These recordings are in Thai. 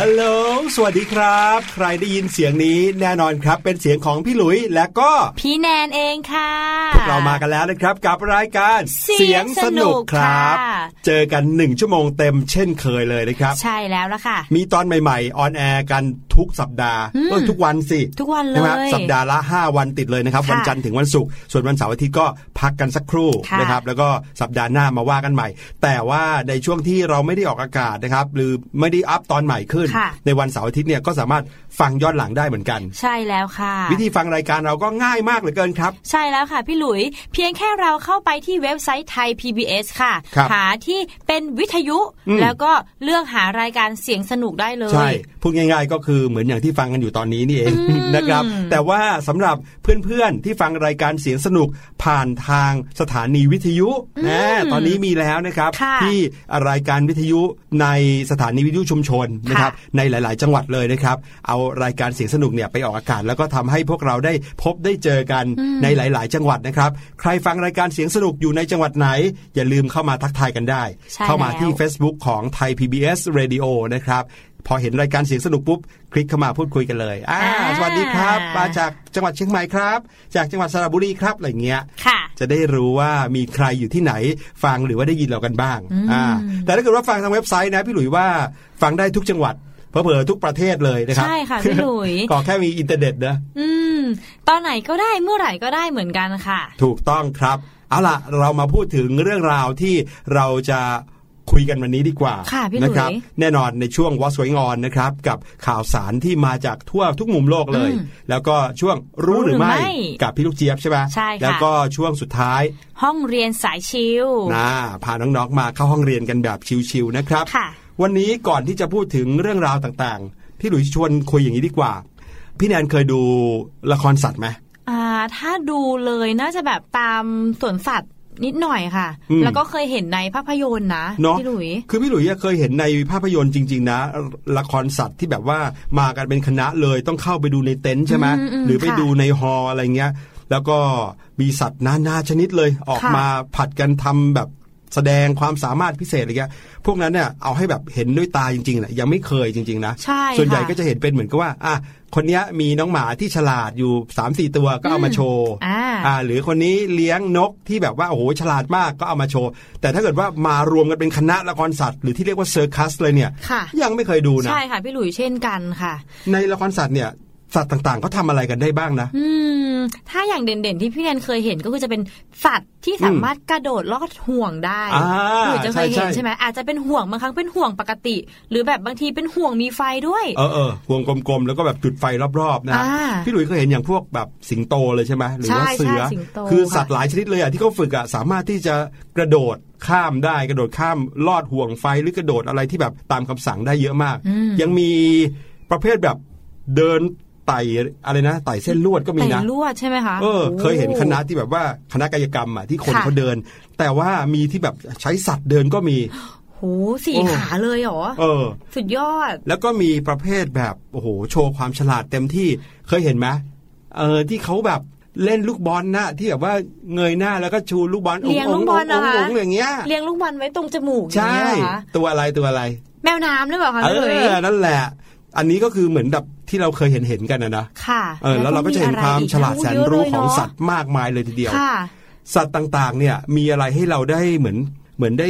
ฮัลโหล สวัสดีครับ ใครได้ยินเสียงนี้แน่นอนครับ เป็นเสียงของพี่หลุยและก็พี่แนนเองค่ะ พวกเรามากันแล้วนะครับกับรายการเสียงสนุกครับค่ะเจอกันหนึ่งชั่วโมงเต็มเช่นเคยเลยนะครับ ใช่แล้วละค่ะ มีตอนใหม่ ๆ ออนแอร์กัน ทุกสัปดาห์อืมเออทุกวันสิทุกวันเลใช่ไหมยสัปดาห์ละ 5 วันติดเลยนะครับค่ะวันจันทร์ถึงวันศุกร์ส่วนวันเสาร์อาทิตย์ก็พักกันสักครู่ค่ะนะครับแล้วก็สัปดาห์หน้ามาว่ากันใหม่ แต่ว่าในช่วงที่เราไม่ได้ออกอากาศนะครับ หรือไม่ได้อัพตอนใหม่ขึ้นค่ะในวันเสาร์อาทิตย์เนี่ยก็สามารถฟังย้อนหลังได้เหมือนกัน ใช่แล้วค่ะ วิธีฟังรายการเราก็ง่ายมากเหลือเกินครับ ใช่แล้วค่ะพี่หลุย เพียงแค่เราเข้าไปที่เว็บไซต์ไทย PBS ค่ะครับหาที่เป็นวิทยุอืมแล้วก็เลือกหารายการเสียงสนุกได้เลย ใช่พูดง่าย ๆก็คือเหมือนอย่างที่ฟังกันอยู่ตอนนี้นี่เองอืมนะครับ แต่ว่าสำหรับเพื่อนๆที่ฟังรายการเสียงสนุกผ่านทางสถานีวิทยุนะตอนนี้มีแล้วนะครับค่ะที่รายการวิทยุในสถานีวิทยุชุมชนนะครับในหลาย ๆ จังหวัดเลยนะครับ เอารายการเสียงสนุกเนี่ยไปออกอากาศ แล้วก็ทำให้พวกเราได้พบได้เจอกันในหลาย ๆ จังหวัดนะครับ ใครฟังรายการเสียงสนุกอยู่ในจังหวัดไหน อย่าลืมเข้ามาทักทายกันได้ใช่เข้ามาที่แล้ว Facebook ของไทย PBS Radio นะครับ พอเห็นรายการเสียงสนุกปุ๊บคลิกเข้ามาพูดคุยกันเลยอ่าอ่าสวัสดีครับมาจากจังหวัดเชียงใหม่ครับ จากจังหวัดสระบุรีครับอะไรเงี้ยค่ะจะได้รู้ว่ามีใครอยู่ที่ไหนฟังหรือว่าได้ยินเรากันบ้างอ่าแต่ถ้าเกิดว่าฟังทางเว็บไซต์นะพี่หลุยว่าฟังได้ทุกจังหวัดเผลอๆทุกประเทศเลยนะครับ ใช่ค่ะพี่หลุยขอแค่มีอินเทอร์เน็ตนะอืม ตอนไหนก็ได้เมื่อไหร่ก็ได้เหมือนกันค่ะ ถูกต้องครับ เอาล่ะ เรามาพูดถึงเรื่องราวที่เราจะ คุยกันวันนี้ดีกว่าค่ะพี่หลุยนะครับแน่นอนในช่วง What's Going On นะครับกับข่าวสารที่มาจากทั่วทุกมุมโลกเลยอืมแล้วก็ช่วงรู้หรือไม่รู้หรือไม่กับพี่ลูกเจี๊ยบใช่ไหมใช่ค่ะแล้วก็ช่วงสุดท้าย ห้องเรียนสายชิลนะพาน้องๆมาเข้าห้องเรียนกันแบบชิวๆนะครับค่ะวันนี้ก่อนที่จะพูดถึงเรื่องราวต่างๆ พี่หลุยชวนคุยอย่างนี้ดีกว่า พี่แนนเคยดูละครสัตว์ไหมอ่าถ้าดูเลยน่าจะแบบตามสวนสัตว์ นิดหน่อยค่ะอืมแล้วก็เคยเห็นในภาพยนตร์นะเนาะพี่หลุย คือพี่หลุยส์เคยเห็นในภาพยนตร์จริง ๆ นะ ละครสัตว์ที่แบบว่ามากันเป็นคณะเลยต้องเข้าไปดูในเต็นท์ใช่ไหมอืมอืมหรือไปค่ะดูในฮอลล์อะไรเงี้ย แล้วก็มีสัตว์นานาชนิดเลยออกค่ะมาผัดกันทำแบบ แสดงความสามารถพิเศษอะไรเงี้ยพวกนั้นเนี่ยเอาให้แบบเห็นด้วยตาจริงๆแหละยังไม่เคยจริง ๆ นะใช่ส่วนใหญ่ค่ะก็จะเห็นเป็นเหมือนกับว่าอะคนเนี้ยมีน้องหมาที่ฉลาดอยู่3ามสี่ตัวก็เอามาโชว์อ่าอ่าหรือคนนี้เลี้ยงนกที่แบบว่าโอ้โหฉลาดมากก็เอามาโชว์ แต่ถ้าเกิดว่ามารวมกันเป็นคณะละครสัตว์หรือที่เรียกว่า circus เลยเนี่ยค่ะยังไม่เคยดูนะใช่ค่ะพี่หลุยเช่นกันค่ะ ในละครสัตว์เนี่ย สัตว์ต่างๆเขาทำอะไรกันได้บ้างนะอืมถ้าอย่างเด่นๆที่พี่แนนเคยเห็นก็คือจะเป็นสัตว์ที่สามารถกระโดดลอดห่วงได้อ่าพี่หลุยจะเคยเห็นใช่ใช่ใช่ไหมอาจจะเป็นห่วงบางครั้งเป็นห่วงปกติ หรือแบบบางทีเป็นห่วงมีไฟด้วยเออเออห่วงกลมๆแล้วก็แบบจุดไฟรอบๆนะอ่าพี่หลุยส์เคยเห็นอย่างพวกแบบสิงโตเลยใช่ไหมหรือว่าใช่เสือใช่สิงโตคือค่ะสัตว์หลายชนิดเลยอะที่เขาฝึกอะสามารถที่จะกระโดดข้ามได้กระโดดข้ามลอดห่วงไฟหรือกระโดดอะไรที่แบบตามคำสั่งได้เยอะมากอืมยังมีประเภทแบบเดิน ไต่อะไรนะไต่เส้นลวดก็มีไต่นะลวดใช่ไหมคะเออโเคยเห็นคณะที่แบบว่าคณะกายกรรมอะที่คนค่ะเขาเดิน แต่ว่ามีที่แบบใช้สัตว์เดินก็มีโหสี่โอ้ขาเลยเหรอเออ สุดยอด แล้วก็มีประเภทแบบโอ้โหโชว์ความฉลาดเต็มที่เคยเห็นไหมเออที่เขาแบบเล่นลูกบอลนะที่แบบว่าเงยหน้าแล้วก็ชูลูกบอลเลี้ยงลูกบอลเหรอคะงๆอย่างเงี้ยเลี้ยงลูกบอลไว้ตรงจมูกอย่างใช่เงี้ยเหรอคะตัวอะไรตัวอะไร แมวน้ำหรือเปล่าคะเอพี่หลุยอนั่นแหละ อันนี้ก็คือเหมือนแบบ ที่เราเคยเห็นเห็นๆกันนะนะค่ะเออแล้วเราก็จะเห็นความฉลาดแสนรู้ของสัตว์ว์มากมายเลยทีเดียวค่ะสัตว์ต่างๆ เนี่ยมีอะไรให้เราได้เหมือนเหมือนได้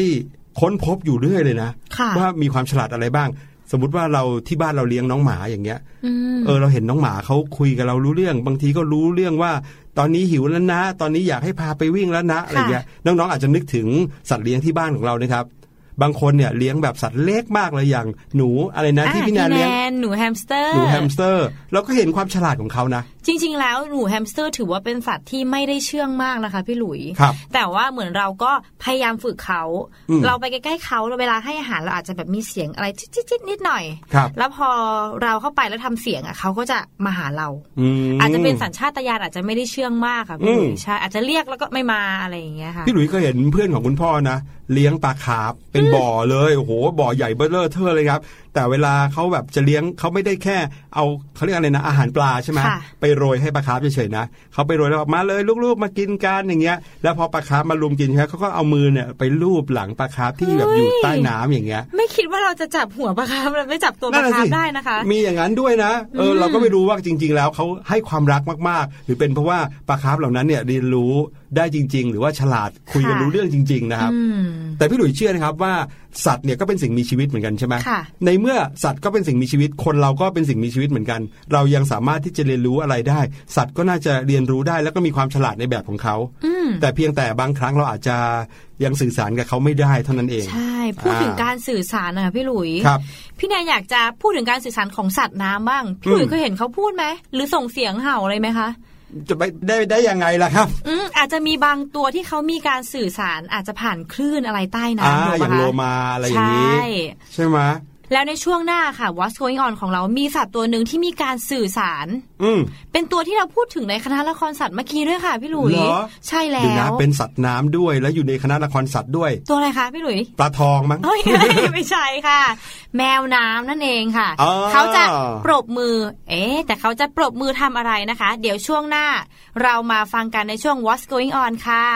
ค้นพบอยู่เรื่อยเลยนะค่ะว่ามีความฉลาดอะไรบ้าง สมมติว่าเราที่บ้านเราเลี้ยงน้องหมาอย่างเงี้ยอืมเออเราเห็นน้องหมาเขาคุยกับเรารู้เรื่อง บางทีก็รู้เรื่องว่า ตอนนี้หิวแล้วนะ ตอนนี้อยากให้พาไปวิ่งแล้วนะอะไรเงี้ยน้องๆอาจจะนึกถึงสัตว์เลี้ยงที่บ้านของเรานะครับ บางคนเนี่ยเลี้ยงแบบสัตว์เล็กมากเลยอย่างหนูอะไรนะอะที่พี่แนนเลี้ยงหนูแฮมสเตอร์หนูแฮมสเตอร์เราก็เห็นความฉลาดของเขานะ จริง ๆ แล้วหนูแฮมสเตอร์ถือว่าเป็นสัตว์ที่ไม่ได้เชื่องมากนะคะพี่หลุยครับแต่ว่าเหมือนเราก็พยายามฝึกเขาอืมเราไปใกล้ๆเขาเวลาให้อาหารเราอาจจะแบบมีเสียงอะไรจิ๊ดๆนิดหน่อยครับแล้วพอเราเข้าไปแล้วทำเสียงอะเขาก็จะมาหาเรามอาจจะเป็นสัญชาตญาณอาจจะไม่ได้เชื่องมากค่ะพี่หลุยอืมใช่อาจจะเรียกแล้วก็ไม่มาอะไรอย่างเงี้ยค่ะพี่หลุยส์ก็เห็นเพื่อนของคุณพ่อนะ เลี้ยงปลาคาร์ฟเป็นบ่อเลยโอ้โหบ่อใหญ่เบ้อเริ่มเทิ่มเลยครับ แต่เวลาเขาแบบจะเลี้ยงเขาไม่ได้แค่เอาเขาเรียกอะไรนะอาหารปลาใช่ไหมค่ะไปโรยให้ปลาคาร์ฟเฉยๆนะเขาไปโรยแล้วบอกมาเลยลูกๆ มากินกันอย่างเงี้ย แล้วพอปลาคาร์ฟมารุมกินใช่ไหมเขาก็เอามือเนี่ยไปลูบหลังปลาคาร์ฟที่แบบอยู่ใต้น้ำอย่างเงี้ย ไม่คิดว่าเราจะจับหัวปลาคาร์ฟแล้วไม่จับตัวปลานั่นคาร์ฟน่ะสิได้นะคะ มีอย่างนั้นด้วยนะเอออืมเราก็ไม่รู้ว่าจริง ๆ แล้วเขาให้ความรักมากๆ หรือเป็นเพราะว่าปลาคาร์ฟเหล่านั้นเนี่ยเรียนรู้ได้จริง ๆ หรือว่าฉลาดคุยกันรู้เรื่องจริง ๆ นะครับอืมแต่พี่หลุยเชื่อนะครับว่าสัตว์เนี่ยก็เป็นสิ่งมีชีวิตเหมือนกันใช่ไหมค่ะในเมื่อสัตว์ก็เป็นสิ่งมีชีวิต คนเราก็เป็นสิ่งมีชีวิตเหมือนกัน เรายังสามารถที่จะเรียนรู้อะไรได้ สัตว์ก็น่าจะเรียนรู้ได้ แล้วก็มีความฉลาดในแบบของเขาอืมแต่เพียงแต่บางครั้งเราอาจจะยังสื่อสารกับเขาไม่ได้เท่านั้นเอง ใช่ พูดถึงอ่าการสื่อสารนะพี่หลุยครับพี่แนนอยากจะพูดถึงการสื่อสารของสัตว์น้ำบ้างพี่หลุยอืมเคยเห็นเขาพูดไหมหรือส่งเสียงเห่าอะไรไหมคะจะไปได้ได้ยังไงล่ะครับอืมอาจจะมีบางตัวที่เขามีการสื่อสารอาจจะผ่านคลื่นอะไรใต้อ่าน้ำถูกอไหมย่างคะโลมาอะไรอย่างนี้ ใช่ ใช่ไหม แล้วในช่วงหน้าค่ะ What's Going On ของเรามีสัตว์ตัวหนึ่งที่มีการสื่อสาร อืมเป็นตัวที่เราพูดถึงในคณะละครสัตว์เมื่อกี้ด้วยค่ะพี่หลุยเหรอใช่แล้เดี๋ยวนะวเป็นสัตว์น้ำด้วย แล้วอยู่ในคณะละครสัตว์ด้วย ตัวอะไรคะพี่หลุยปลาทองมั้งเอ้ยไม่ใช่ค่ะ แมวน้ำนั่นเองค่ะอ๋อเขาจะปรบมือ เอ๊ะแต่เขาจะปรบมือทำอะไรนะคะ เดี๋ยวช่วงหน้า เรามาฟังกันในช่วง What's Going On ค่ะ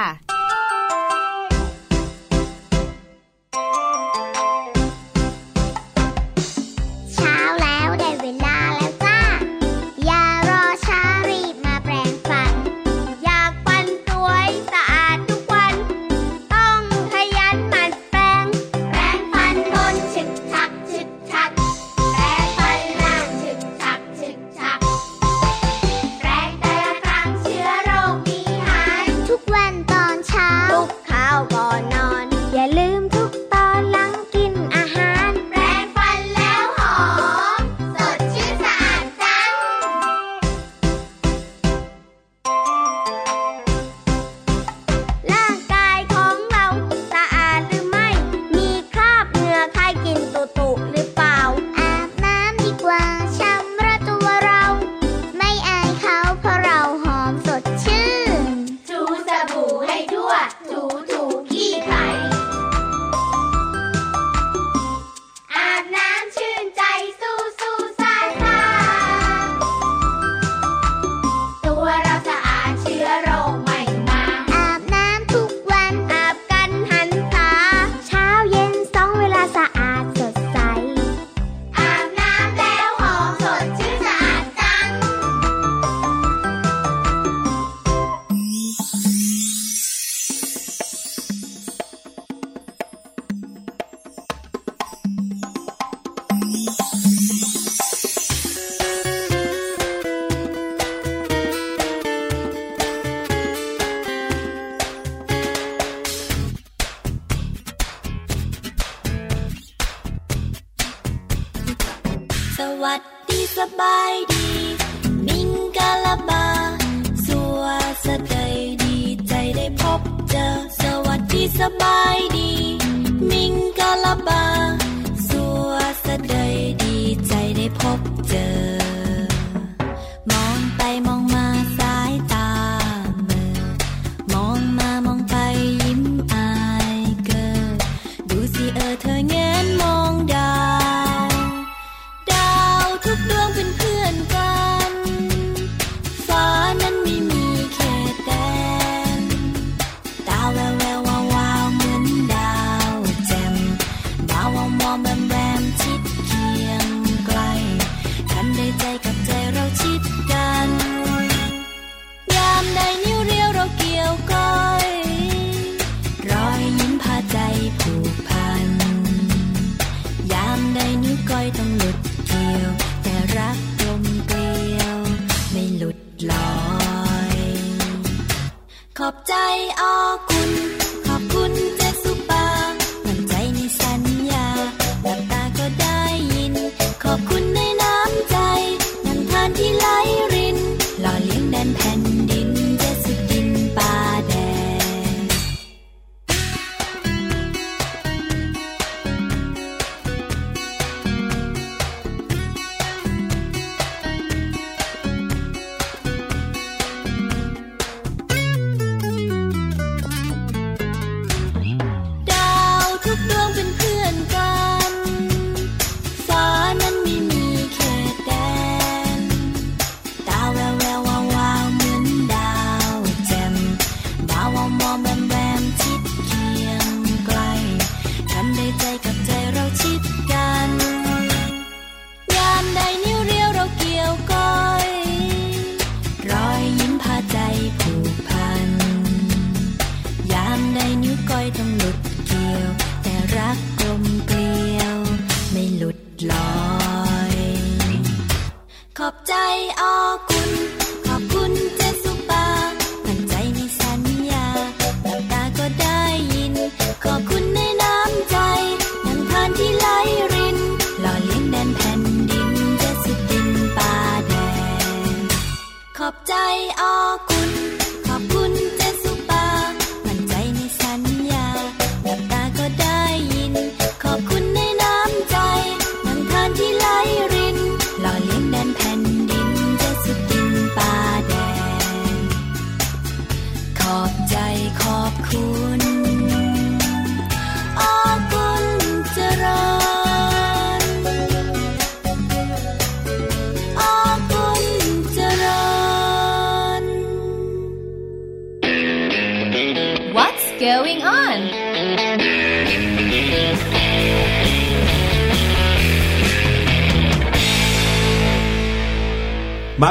ใจออก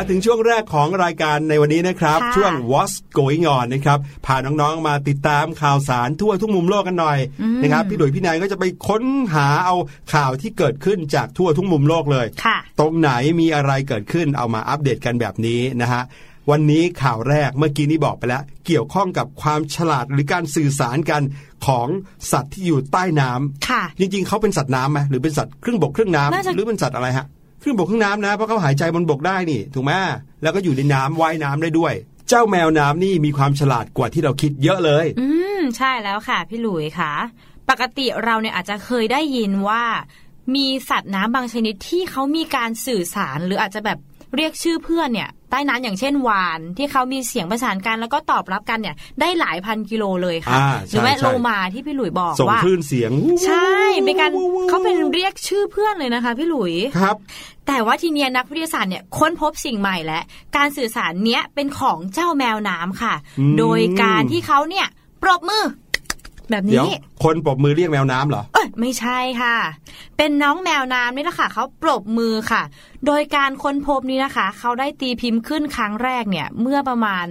ถึงช่วงแรกของรายการในวันนี้นะครับค่ะช่วง What's Going On นะครับพาน้องๆมาติดตามข่าวสารทั่วทุกมุมโลกกันหน่อยนะครับพี่หลุยพี่นายก็จะไปค้นหาเอาข่าวที่เกิดขึ้นจากทั่วทุกมุมโลกเลยค่ะตรงไหนมีอะไรเกิดขึ้นเอามาอัปเดตกันแบบนี้นะฮะวันนี้ข่าวแรกเมื่อกี้นี้บอกไปแล้ว เกี่ยวข้องกับความฉลาดหรือการสื่อสารกันของสัตว์ที่อยู่ใต้น้ำค่ะ จริงๆเขาเป็นสัตว์น้ำไหมหรือเป็นสัตว์ครึ่งบกครึ่งน้ำน่าจะหรือเป็นสัตว์อะไรฮะ ครึ่งบกครึ่งน้ำนะเพราะเขาหายใจบนบกได้นี่ถูกไหมแล้วก็อยู่ในน้ำว่ายน้ำได้ด้วย เจ้าแมวน้ำนี่มีความฉลาดกว่าที่เราคิดเยอะเลย อืมใช่แล้วค่ะ พี่หลุยค่ะ ปกติเราเนี่ยอาจจะเคยได้ยินว่า มีสัตว์น้ำบางชนิดที่เขามีการสื่อสารหรืออาจจะแบบเรียกชื่อเพื่อนเนี่ย ใต้น้ำอย่างเช่นวานที่เขามีเสียงประสานกันแล้วก็ตอบรับกันเนี่ย ได้หลายพันกิโลเลยค่ะอ่าหรือว่าใช่ใช่โลมาที่พี่หลุยบอกส่งว่าคลื่นเสียง ใช่เป็นการเขาเป็นเรียกชื่อเพื่อนเลยนะคะ พี่หลุยครับ แต่ว่าทีเนี้ยนักวิทยาศาสตร์เนี่ยค้นพบสิ่งใหม่และการสื่อสารเนี้ยเป็นของเจ้าแมวน้ำค่ะอืมโดยการที่เขาเนี่ยปรบมือ แบบเดี๋ยวนี้ คนปรบมือเรียกแมวน้ำเหรอ เอ้ยไม่ใช่ค่ะ เป็นน้องแมวน้ำนี่แหละค่ะเขาปรบมือค่ะ โดยการค้นพบนี้นะคะ เขาได้ตีพิมพ์ขึ้นครั้งแรกเนี่ย เมื่อประมาณ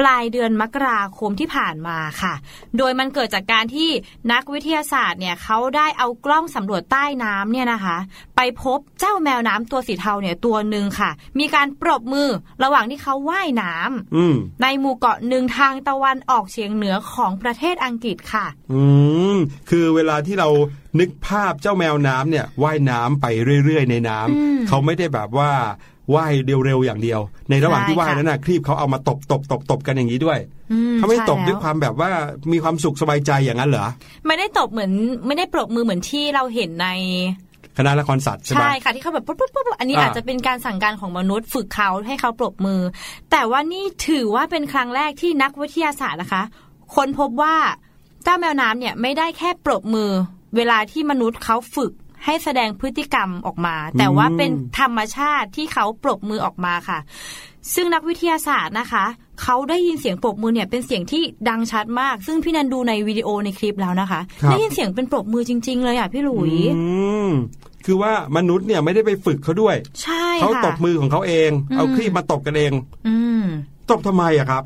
ปลายเดือนมกราคมที่ผ่านมาค่ะ โดยมันเกิดจากการที่นักวิทยาศาสตร์เนี่ยเขาได้เอากล้องสำรวจใต้น้ำเนี่ยนะคะ ไปพบเจ้าแมวน้ำตัวสีเทาเนี่ยตัวหนึ่งค่ะ มีการปรบมือระหว่างที่เขาว่ายน้ำอืมในหมู่เกาะหนึ่งทางตะวันออกเฉียงเหนือของประเทศอังกฤษค่ะ อืมคือเวลาที่เรานึกภาพเจ้าแมวน้ำเนี่ยว่ายน้ำไปเรื่อยๆ ในน้ำอืมเขาไม่ได้แบบว่า ว่ายเร็วๆอย่างเดียว ในระหว่างที่ใช่ว่ายค่ะนั้นนะครีบเขาเอามาตบตบตบตบกันอย่างนี้ด้วยอืเขาไม่ใช่ตบด้วยแล้ความแบบว่ามีความสุขสบายใจอย่างนั้นเหรอไม่ได้ตบเหมือนไม่ได้ปรบมือเหมือนที่เราเห็นในคณะละครสัตว์ใช่ไหมใช่ค่ะที่เขาแบบปุ๊บปุ๊บปุ๊บอันนี้อ่าอาจจะเป็นการสั่งการของมนุษย์ฝึกเขาให้เขาปรบมือ แต่ว่านี่ถือว่าเป็นครั้งแรกที่นักวิทยาศาสตร์นะคะค้นพบว่าเจ้าแมวน้ำเนี่ยไม่ได้แค่ปรบมือ เวลาที่มนุษย์เขาฝึก ให้แสดงพฤติกรรมออกมา แต่ว่าเป็นธรรมชาติที่เขาปรบมือออกมาค่ะ ซึ่งนักวิทยาศาสตร์นะคะ เขาได้ยินเสียงปรบมือเนี่ยเป็นเสียงที่ดังชัดมาก ซึ่งพี่นันดูในวิดีโอในคลิปแล้วนะคะครับได้ยินเสียงเป็นปรบมือจริง ๆ เลยอะพี่หลุยอืมคือว่ามนุษย์เนี่ยไม่ได้ไปฝึกเขาด้วย ใช่เขาค่ะตบมือของเขาเองอืมเอาครีบมาตบกันเอง อืมตบทำไมอะครับ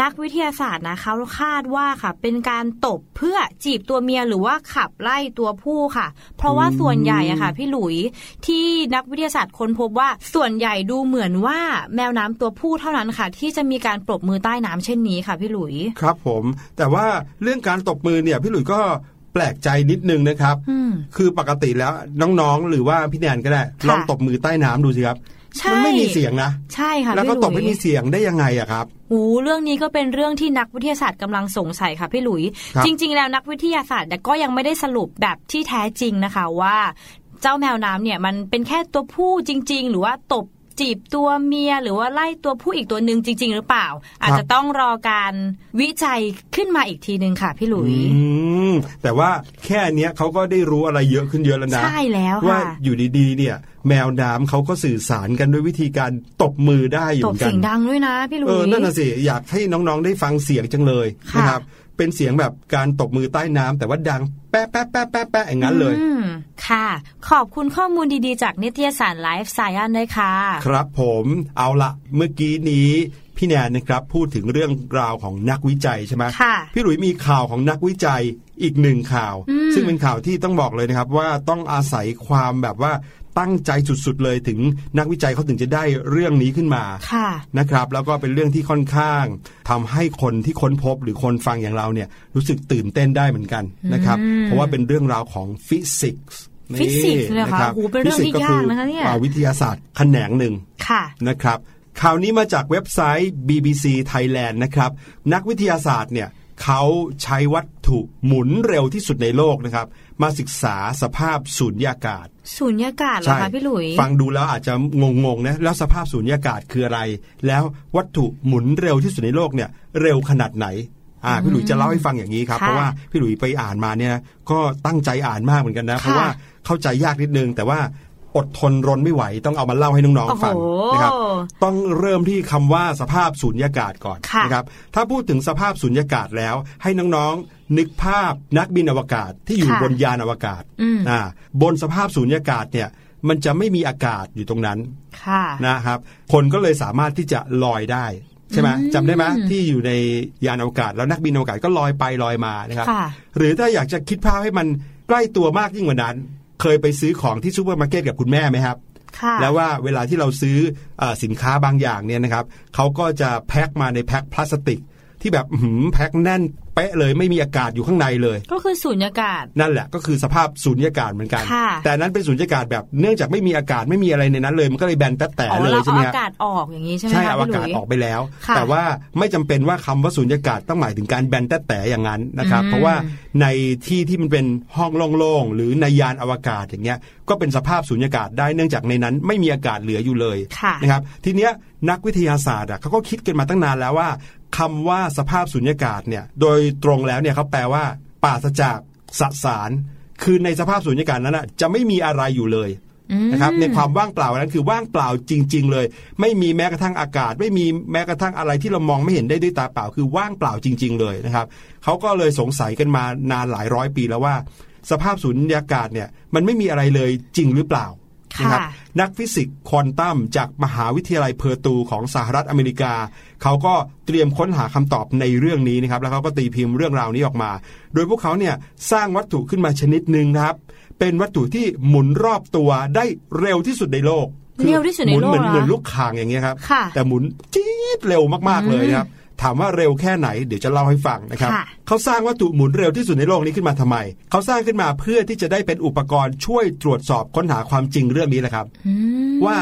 นักวิทยาศาสตร์นะเขาคาดว่าค่ะ เป็นการตบเพื่อจีบตัวเมียหรือว่าขับไล่ตัวผู้ค่ะ เพราะว่าอืมส่วนใหญ่อะค่ะ พี่หลุยที่นักวิทยาศาสตร์ค้นพบว่าส่วนใหญ่ดูเหมือนว่าแมวน้ำตัวผู้เท่านั้นค่ะ ที่จะมีการปรบมือใต้น้ำเช่นนี้ค่ะ พี่หลุยครับผม แต่ว่าเรื่องการตบมือเนี่ย พี่หลุยส์ก็แปลกใจนิดนึงนะครับอืมคือปกติแล้วน้องๆ หรือว่าพี่แนนก็ได้ค่ะลองตบมือใต้น้ำดูสิครับ ใช่มัไม่มีเสียงนะใช่ค่ะแล้วก็พี่หตลุบยไม่มีเสียงได้ยังไงอะครับโอ้เรื่องนี้ก็เป็นเรื่องที่นักวิทยาศาสตร์กำลังสงสัยค่ะพี่หลุยครับจริง ๆ แล้วนักวิทยาศาสตร์เนี่ยก็ยังไม่ได้สรุปแบบที่แท้จริงนะคะว่า เจ้าแมวน้ำเนี่ยมันเป็นแค่ตัวผู้จริง ๆ หรือว่าตบ จีบตัวเมียหรือว่าไล่ตัวผู้อีกตัวหนึ่งจริง ๆ หรือเปล่า อาจจะต้องรอการวิจัยขึ้นมาอีกทีหนึ่งค่ะ พี่หลุยอืมแต่ว่าแค่เนี้ยเขาก็ได้รู้อะไรเยอะขึ้นเยอะแล้วนะใช่แล้วว่าค่ะอยู่ดีๆ เนี่ย แมวน้ำเขาก็สื่อสารกันด้วยวิธีการตบมือได้อยู่ตเหบมือนกัเสีนยงดังด้วยนะพี่หลุเอยอนั่นน่ะสิอยากให้น้องๆได้ฟังเสียงจังเลยค่ะนะครับ เป็นเสียงแบบการตบมือใต้น้ำแต่ว่าดังแป๊ะแป๊ะแป๊ะแป๊ะแป๊ะอย่างนั้นเลยอืมค่ะ ขอบคุณข้อมูลดีๆ จากนิตยสารไลฟ์ไซ e นด้วยค่ะ ครับผมเอาละเมื่อกี้นี้พี่แนนนะครับพูดถึงเรื่องราวของนักวิจัยใช่ไหมค่ะพี่หลุยมีข่าวของนักวิจัยอีกหนึ่งข่าวอืมซึ่งเป็นข่าวที่ต้องบอกเลยนะครับว่าต้องอาศัยความแบบว่า ตั้งใจสุดๆเลยถึงนักวิจัยเขาถึงจะได้เรื่องนี้ขึ้นมาค่ะนะครับ แล้วก็เป็นเรื่องที่ค่อนข้างทำให้คนที่ค้นพบหรือคนฟังอย่างเราเนี่ยรู้สึกตื่นเต้นได้เหมือนกันนะครับอืมเพราะว่าเป็นเรื่องราวของฟิสิกส์ฟิสิกส์เลยเหรอคะโอ้โหเป็นเรื่องที่ยากนะคะเนี่ยวิทยาศาสตร์แขนงหนึ่งค่ะนะครับข่าวนี้มาจากเว็บไซต์ BBC Thailand นะครับ นักวิทยาศาสตร์เนี่ยเขาใช้วัตถุหมุนเร็วที่สุดในโลกนะครับ มาศึกษาสภาพสูญญากาศสูญญากาศเหรอคะพี่หลุย ฟังดูแล้วอาจจะงงๆนะแล้วสภาพสูญญากาศคืออะไร แล้ววัตถุหมุนเร็วที่สุดในโลกเนี่ยเร็วขนาดไหนอ่าพี่หลุยจะเล่าให้ฟังอย่างนี้ครับค่ะเพราะว่าพี่หลุยไปอ่านมาเนี่ยก็ตั้งใจอ่านมากเหมือนกันนะ เพราะว่าเข้าใจยากนิดนึง แต่ว่าอดทนรนไม่ไหวต้องเอามาเล่าให้น้องโอ้ๆโหฟังนะครับต้องเริ่มที่คำว่าสภาพสูญญากาศก่อนค่ะนะครับถ้าพูดถึงสภาพสูญญากาศแล้วให้น้องๆ นึกภาพนักบินอวกาศที่อยู่ค่ะ บนยานอวกาศอืมอ่าบนสภาพสูญญากาศเนี่ยมันจะไม่มีอากาศอยู่ตรงนั้น ค่ะ นะครับคนก็เลยสามารถที่จะลอยได้ใช่ไหมอืม จำได้ไหมที่อยู่ในยานอวกาศ แล้วนักบินอวกาศก็ลอยไปลอยมานะครับค่ะ หรือถ้าอยากจะคิดภาพให้มันใกล้ตัวมากยิ่งกว่านั้น เคยไปซื้อของที่ซูเปอร์มาร์เก็ตกับคุณแม่ไหมครับ ค่ะ แล้วว่าเวลาที่เราซื้อเออสินค้าบางอย่างเนี่ยนะครับเขาก็จะแพ็คมาในแพ็คพลาสติก ที่แบบอื้อหือแพ็คแน่นเป๊ะเลยไม่มีอากาศอยู่ข้างในเลย ก็คือสูญญากาศ นั่นแหละก็คือสภาพสูญญากาศเหมือนกัน ค่ะ แต่นั้นเป็นสูญญากาศแบบเนื่องจากไม่มีอากาศไม่มีอะไรในนั้นเลย มันก็เลยแบนแต๊ะแต่อ๋อเลยเราใช่เอาไหมอาฮะกาศออกอย่างนี้ใช่ไหมใช่คะเอาพี่อาหลุกาศย ออกไปแล้ว ค่ะแต่ว่าไม่จำเป็นว่าคำว่าสูญญากาศต้องหมายถึงการแบนแต๊ะแต่อย่างนั้นนะครับ อืม เพราะว่าในที่ที่มันเป็นห้องโล่งๆหรือในยานอวกาศอย่างเงี้ยก็เป็นสภาพสูญญากาศได้เนื่องจากในนั้นไม่มีอากาศเหลืออยู่เลยค่ะ นะครับทีเนี้ยนักวิทยาศาสตร์อะเขาก็คิดกันมาตั้งนานแล้วว่า คำว่าสภาพสุญญากาศเนี่ยโดยตรงแล้วเนี่ยเขาแปลว่าปราศจากสสาร คือในสภาพสุญญากาศนั้นอะจะไม่มีอะไรอยู่เลยอืมนะครับในความว่างเปล่านั้นคือว่างเปล่าจริง ๆ เลย ไม่มีแม้กระทั่งอากาศ ไม่มีแม้กระทั่งอะไรที่เรามองไม่เห็นได้ด้วยตาเปล่า คือว่างเปล่าจริง ๆ เลยนะครับเขาก็เลยสงสัยกันมานานหลายร้อยปีแล้วว่า สภาพสุญญากาศเนี่ยมันไม่มีอะไรเลยจริงหรือเปล่าค่ะ นะครับนักฟิสิกส์ควอนตัมจากมหาวิทยาลัยเพอร์ดูของสหรัฐอเมริกา เขาก็เตรียมค้นหาคำตอบในเรื่องนี้นะครับ แล้วเขาก็ตีพิมพ์เรื่องราวนี้ออกมา โดยพวกเขาเนี่ยสร้างวัตถุขึ้นมาชนิดหนึ่งนะครับ เป็นวัตถุที่หมุนรอบตัวได้เร็วที่สุดในโลกคือเร็วที่สุดในโลกหมุนเหมือนเหรอเหมือนลูกข่างอย่างเงี้ยครับค่ะแต่หมุนจี๊ดเร็วมากๆเลยนะครับ ถามว่าเร็วแค่ไหนเดี๋ยวจะเล่าให้ฟังนะครับค่ะเขาสร้างวัตถุหมุนเร็วที่สุดในโลกนี้ขึ้นมาทำไม เขาสร้างขึ้นมาเพื่อที่จะได้เป็นอุปกรณ์ช่วยตรวจสอบค้นหาความจริงเรื่องนี้แหละครับอืมว่า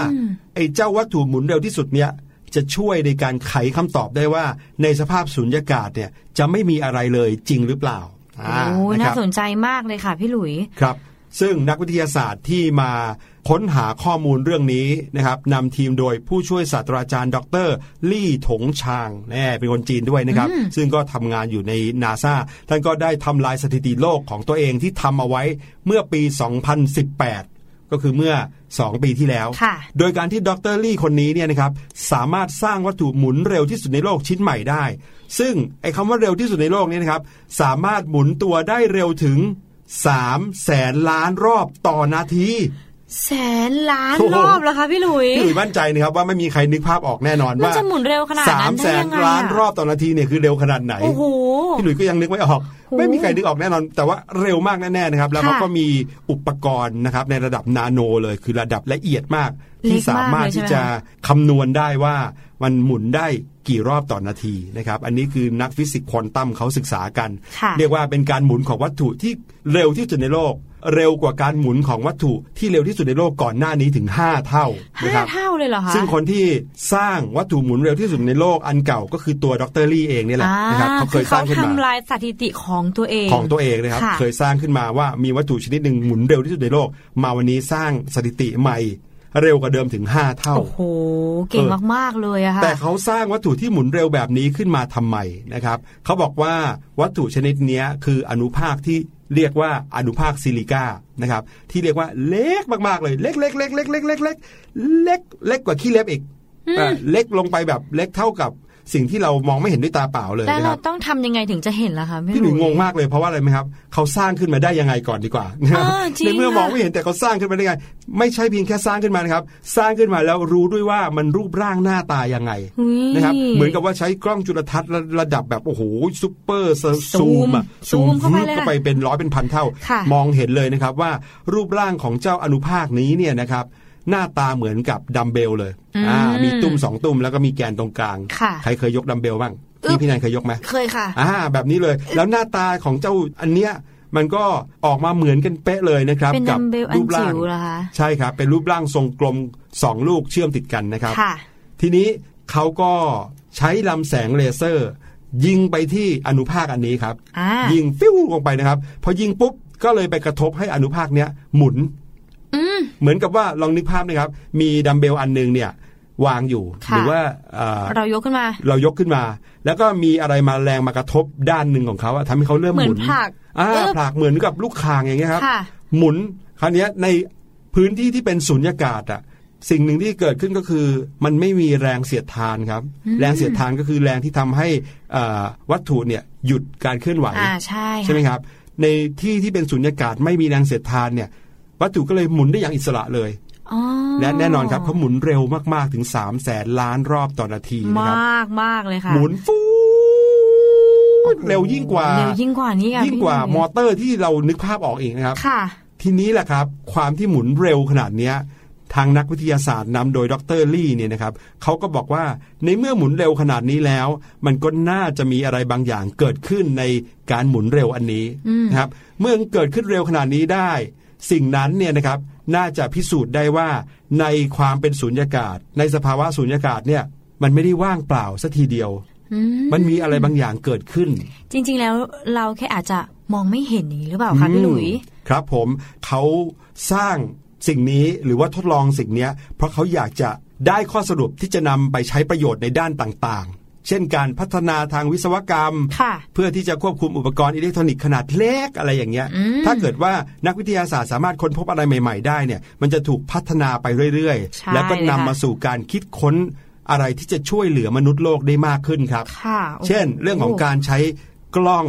ไอ้เจ้าวัตถุหมุนเร็วที่สุดเนี้ยจะช่วยในการไขคำตอบได้ว่า ในสภาพสุญญากาศเนี่ยจะไม่มีอะไรเลยจริงหรือเปล่าโอ้อ่าะน่าครับสนใจมากเลยค่ะพี่หลุยครับ ซึ่งนักวิทยาศาสตร์ที่มา ค้นหาข้อมูลเรื่องนี้นะครับนำทีมโดยผู้ช่วยศาสตราจารย์ ดรลี่ถงชางแน่เป็นคนจีนด้วยนะครับ ซึ่งก็ทำงานอยู่ในนาซาท่านก็ได้ทำลายสถิติโลกของตัวเองที่ทำเอาไว้เมื่อปี 2018ก็คือเมื่อ 2 ปีที่แล้วค่ะโดยการที่ดรลี่คนนี้เนี่ยนะครับสามารถสร้างวัตถุหมุนเร็วที่สุดในโลกชิ้นใหม่ได้ ซึ่งไอ้คำว่าเร็วที่สุดในโลกนี้นะครับสามารถหมุนตัวได้เร็วถึง3แสนล้านรอบต่อนาที แสนล้านโอ้โหรอบแล้วคะพี่หลุยพี่หลุยมั่นใจนะครับว่าไม่มีใครนึกภาพออกแน่นอนมันว่าจะหมุนเร็วขนาดสานั้มนแสได้นยังไงล้านอะรอบต่อนาทีเนี่ยคือเร็วขนาดไหนโอ้โหพี่หลุยก็ยังนึกไม่ออกโอ้ไม่มีใครนึกออกแน่นอน แต่ว่าเร็วมากแน่ๆนะครับ แล้วค่ะเขาก็มีอุปกรณ์นะครับในระดับนาโนเลยคือระดับละเอียดมาก ที่เล็กมากสามารถเลยใช่ที่ไหมจะคำนวณได้ว่ามันหมุนได้กี่รอบต่อนาทีนะครับ อันนี้คือนักฟิสิกส์ควอนตัมเขาศึกษากันค่ะเรียกว่าเป็นการหมุนของวัตถุที่เร็วที่สุดในโลก เร็วกว่าการหมุนของวัตถุที่เร็วที่สุดในโลกก่อนหน้านี้ถึง 5 เท่านะครับ ห้าเท่าเลยเหรอคะซึ่งคนที่สร้างวัตถุหมุนเร็วที่สุดในโลกอันเก่าก็คือตัวดรลี่เองนี่แหละอ่านะครับเขาเคยสร้างขึ้นอมาทำลายสถิติของตัวเองของตัวเองนะครับค่ะเคยสร้างขึ้นมาว่ามีวัตถุชนิดหนึ่งหมุนเร็วที่สุดในโลก มาวันนี้สร้างสถิติใหม่ เร็วกว่าเดิมถึง 5 เท่า โอ้โห เก่งมาก ๆ เลยอะค่ะ แต่เขาสร้างวัตถุที่หมุนเร็วแบบนี้ขึ้นมาทำไมนะครับเขาบอกว่าวัตถุชนิดเนี้ยคืออนุภาคที่เรียกว่าอนุภาคซิลิก้านะครับที่เรียกว่าเล็กมากๆเลยเล็กเล็กเล็กเล็กเล็กเล็กเล็กเล็กเล็กกว่าขี้เล็บอีกอืมเอ่อเล็กลงไปแบบเล็กเท่ากับ สิ่งที่เรามองไม่เห็นด้วยตาเปล่าเลยแล้วนะคเรารับต้องทำยังไงถึงจะเห็นล่ะคะพี่หนุ่ยงงมากเลยเพราะว่าอะไรไหมครับเขาสร้างขึ้นมาได้ยังไงก่อนดีกว่าเออจริงในเมื่อค่ะมองไม่เห็นแต่เขาสร้างขึ้นมาได้ไง ไม่ใช่เพียงแค่สร้างขึ้นมานะครับ สร้างขึ้นมาแล้วรู้ด้วยว่ามันรูปร่างหน้าตายังไงอุ๊ยนะครับเหมือนกับว่าใช้กล้องจุลทรรศน์ระระดับแบบโอ้โหซูเปอร์ซูซูมมอะซูมเข้าไปเลยเข้าไปเป็นร้อยเป็นพันเท่าค่ะมองเห็นเลยนะครับว่ารูปร่างของเจ้าอนุภาคนี้เนี่ยนะครับ หน้าตาเหมือนกับดัมเบลเลยอืมอ่า มีตุ้มสองตุ้มแล้วก็มีแกนตรงกลางค่ะใครเคยยกดัมเบลบ้างอึ๊พี่บพี่แนนเคยยกไหมเคยค่ะ อ่า แบบนี้เลย แล้วหน้าตาของเจ้าอันเนี้ยมันก็ออกมาเหมือนกันเป๊ะเลยนะครับเป็นกัดัมเบลอันรูปร่างจิ๋วเหรอคะใช่ครับ เป็นรูปร่างทรงกลมสองลูกเชื่อมติดกันนะครับค่ะทีนี้เขาก็ใช้ลำแสงเลเซอร์ ยิงไปที่อนุภาคอันนี้ครับอ่ายิงฟิวลงไปนะครับ พอยิงปุ๊บก็เลยไปกระทบให้อนุภาคเนี้ยหมุนอืม เหมือนกับว่าลองนึกภาพนะครับ มีดัมเบลอันหนึงเนี่ยวางอยู่ค่ะหรือว่าเอ่อเรายกขึ้นมา เรายกขึ้นมา แล้วก็มีอะไรมาแรงมากระทบด้านหนึ่งของเขาอะทำให้เขาเริ่มเหมืหอมุนนผลักอ่าเออผลักเหมือนกับลูกคางอย่างเงี้ยครับค่ะหมุนคราวเนี้ยในพื้นที่ที่เป็นสุญญากาศอะสิ่งหนึ่งที่เกิดขึ้นก็คือ มันไม่มีแรงเสียดทานครับ แรงเสียดทานก็คือแรงที่ทำให้อ่าวัตถุเนี่ยหยุดการเคลื่อนไหวอ่าใช่ใช่ไหมครับ ในที่ที่เป็นสุญญากาศไม่มีแรงเสียดทานเนี่ย วัตถุก็เลยหมุนได้อย่างอิสระเลยอ๋อและแน่นอนครับเขาหมุนเร็วมากๆถึง3 0 0แสนล้านรอบต่อนาทีนะครับมากมากเลยค่ะ หมุนฟูดเร็วยิ่งกว่าเร็วยิ่งกว่านี้ค่ะยิ่งกว่าพี่หมนุ่อเตอร์ที่เรานึกภาพออกเองนะครับค่ะ ทีนี้แหละครับ ความที่หมุนเร็วขนาดเนี้ยทางนักวิทยาศาสตร์นำโดยดรลี่เนี่ยนะครับเขาก็บอกว่าในเมื่อหมุนเร็วขนาดนี้แล้ว มันก็น่าจะมีอะไรบางอย่างเกิดขึ้นในการหมุนเร็วอันนี้นะครับ เมื่อเกิดขึ้นเร็วขนาดนี้ได้ สิ่งนั้นเนี่ยนะครับน่าจะพิสูจน์ได้ว่าในความเป็นสุญญากาศ ในสภาวะสุญญากาศเนี่ยมันไม่ได้ว่างเปล่าสัทีเดียวอืมมันมีอะไรบางอย่างเกิดขึ้น จริง ๆ แล้วเราแค่อาจจะมองไม่เห็นอย่างนี้หรือเปล่าคะพี่หลุยอืมครับผมเขาสร้างสิ่งนี้หรือว่าทดลองสิ่งเนี้ยเพราะเขาอยากจะได้ข้อสรุปที่จะนำไปใช้ประโยชน์ในด้านต่างๆ เช่นการพัฒนาทางวิศวกรรมค่ะเพื่อที่จะควบคุมอุปกรณ์อิเล็กทรอนิกส์ขนาดเล็กอะไรอย่างเงี้ยอืมถ้าเกิดว่านักวิทยาศาสตร์สามารถค้นพบอะไรใหม่ ๆ ได้เนี่ย มันจะถูกพัฒนาไปเรื่อยใช่ๆแล้วก็นำเลยค่ะมาสู่การคิดค้นอะไรที่จะช่วยเหลือมนุษย์โลกได้มากขึ้นครับค่ะโอ้โหเช่น เรื่องของการใช้กล้อง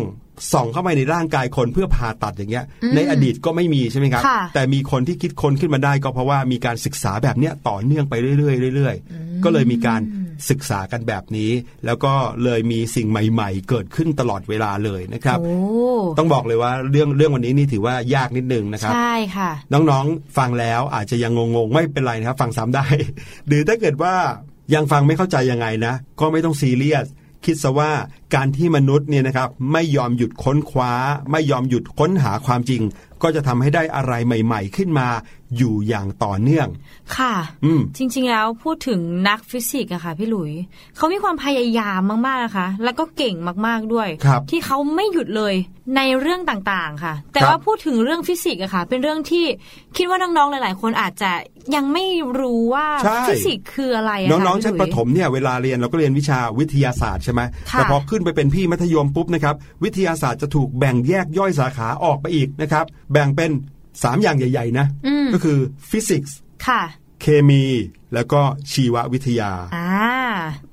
ส่องเข้าไปในร่างกายคนเพื่อผ่าตัดอย่างเงี้ยอืมในอดีตก็ไม่มีใช่ไหมครับค่ะแต่มีคนที่คิดค้นขึ้นมาได้ก็เพราะว่ามีการศึกษาแบบเนี้ยต่อเนื่องไปเรื่อยๆเรื่อยๆ ก็เลยมีการศึกษากันแบบนี้ แล้วก็เลยมีสิ่งใหม่ ๆ เกิดขึ้นตลอดเวลาเลยนะครับโอ้ต้องบอกเลยว่าเรื่องเรื่องวันนี้นี่ถือว่ายากนิดนึงนะครับ ใช่ค่ะ น้องๆฟังแล้วอาจจะยังงงๆไม่เป็นไรนะครับ ฟังซ้ำได้ หรือถ้าเกิดว่ายังฟังไม่เข้าใจยังไงนะ ก็ไม่ต้องซีเรียสคิดซะว่าการที่มนุษย์เนี่ยนะครับไม่ยอมหยุดค้นคว้า ไม่ยอมหยุดค้นหาความจริง ก็จะทำให้ได้อะไรใหม่ ๆ ขึ้นมาอยู่อย่างต่อเนื่อง ค่ะ อืมจริง ๆ แล้วพูดถึงนักฟิสิกส์อะค่ะ พี่หลุยเขามีความพยายามมากๆนะคะแล้วก็เก่งมากๆด้วยครับที่เขาไม่หยุดเลยในเรื่องต่างๆค่ะ แต่ครับว่าพูดถึงเรื่องฟิสิกส์อะค่ะ เป็นเรื่องที่คิดว่าน้องๆหลาย ๆ คนอาจจะยังไม่รู้ว่าใช่ฟิสิกส์คืออะไรอะค่ะพี่หลุย น้องๆชั้นประถมเนี่ยเวลาเรียนเราก็เรียนวิชาวิทยาศาสตร์ใช่ไหมค่ะแต่พอขึ้นไปเป็นพี่มัธยมปุ๊บนะครับวิทยาศาสตร์จะถูกแบ่งแยกย่อยสาขาออกไปอีกนะครับแบ่งเป็น 3 อย่างใหญ่ ๆ นะอืมก็คือฟิสิกส์ค่ะเคมีแล้วก็ชีววิทยา อ่า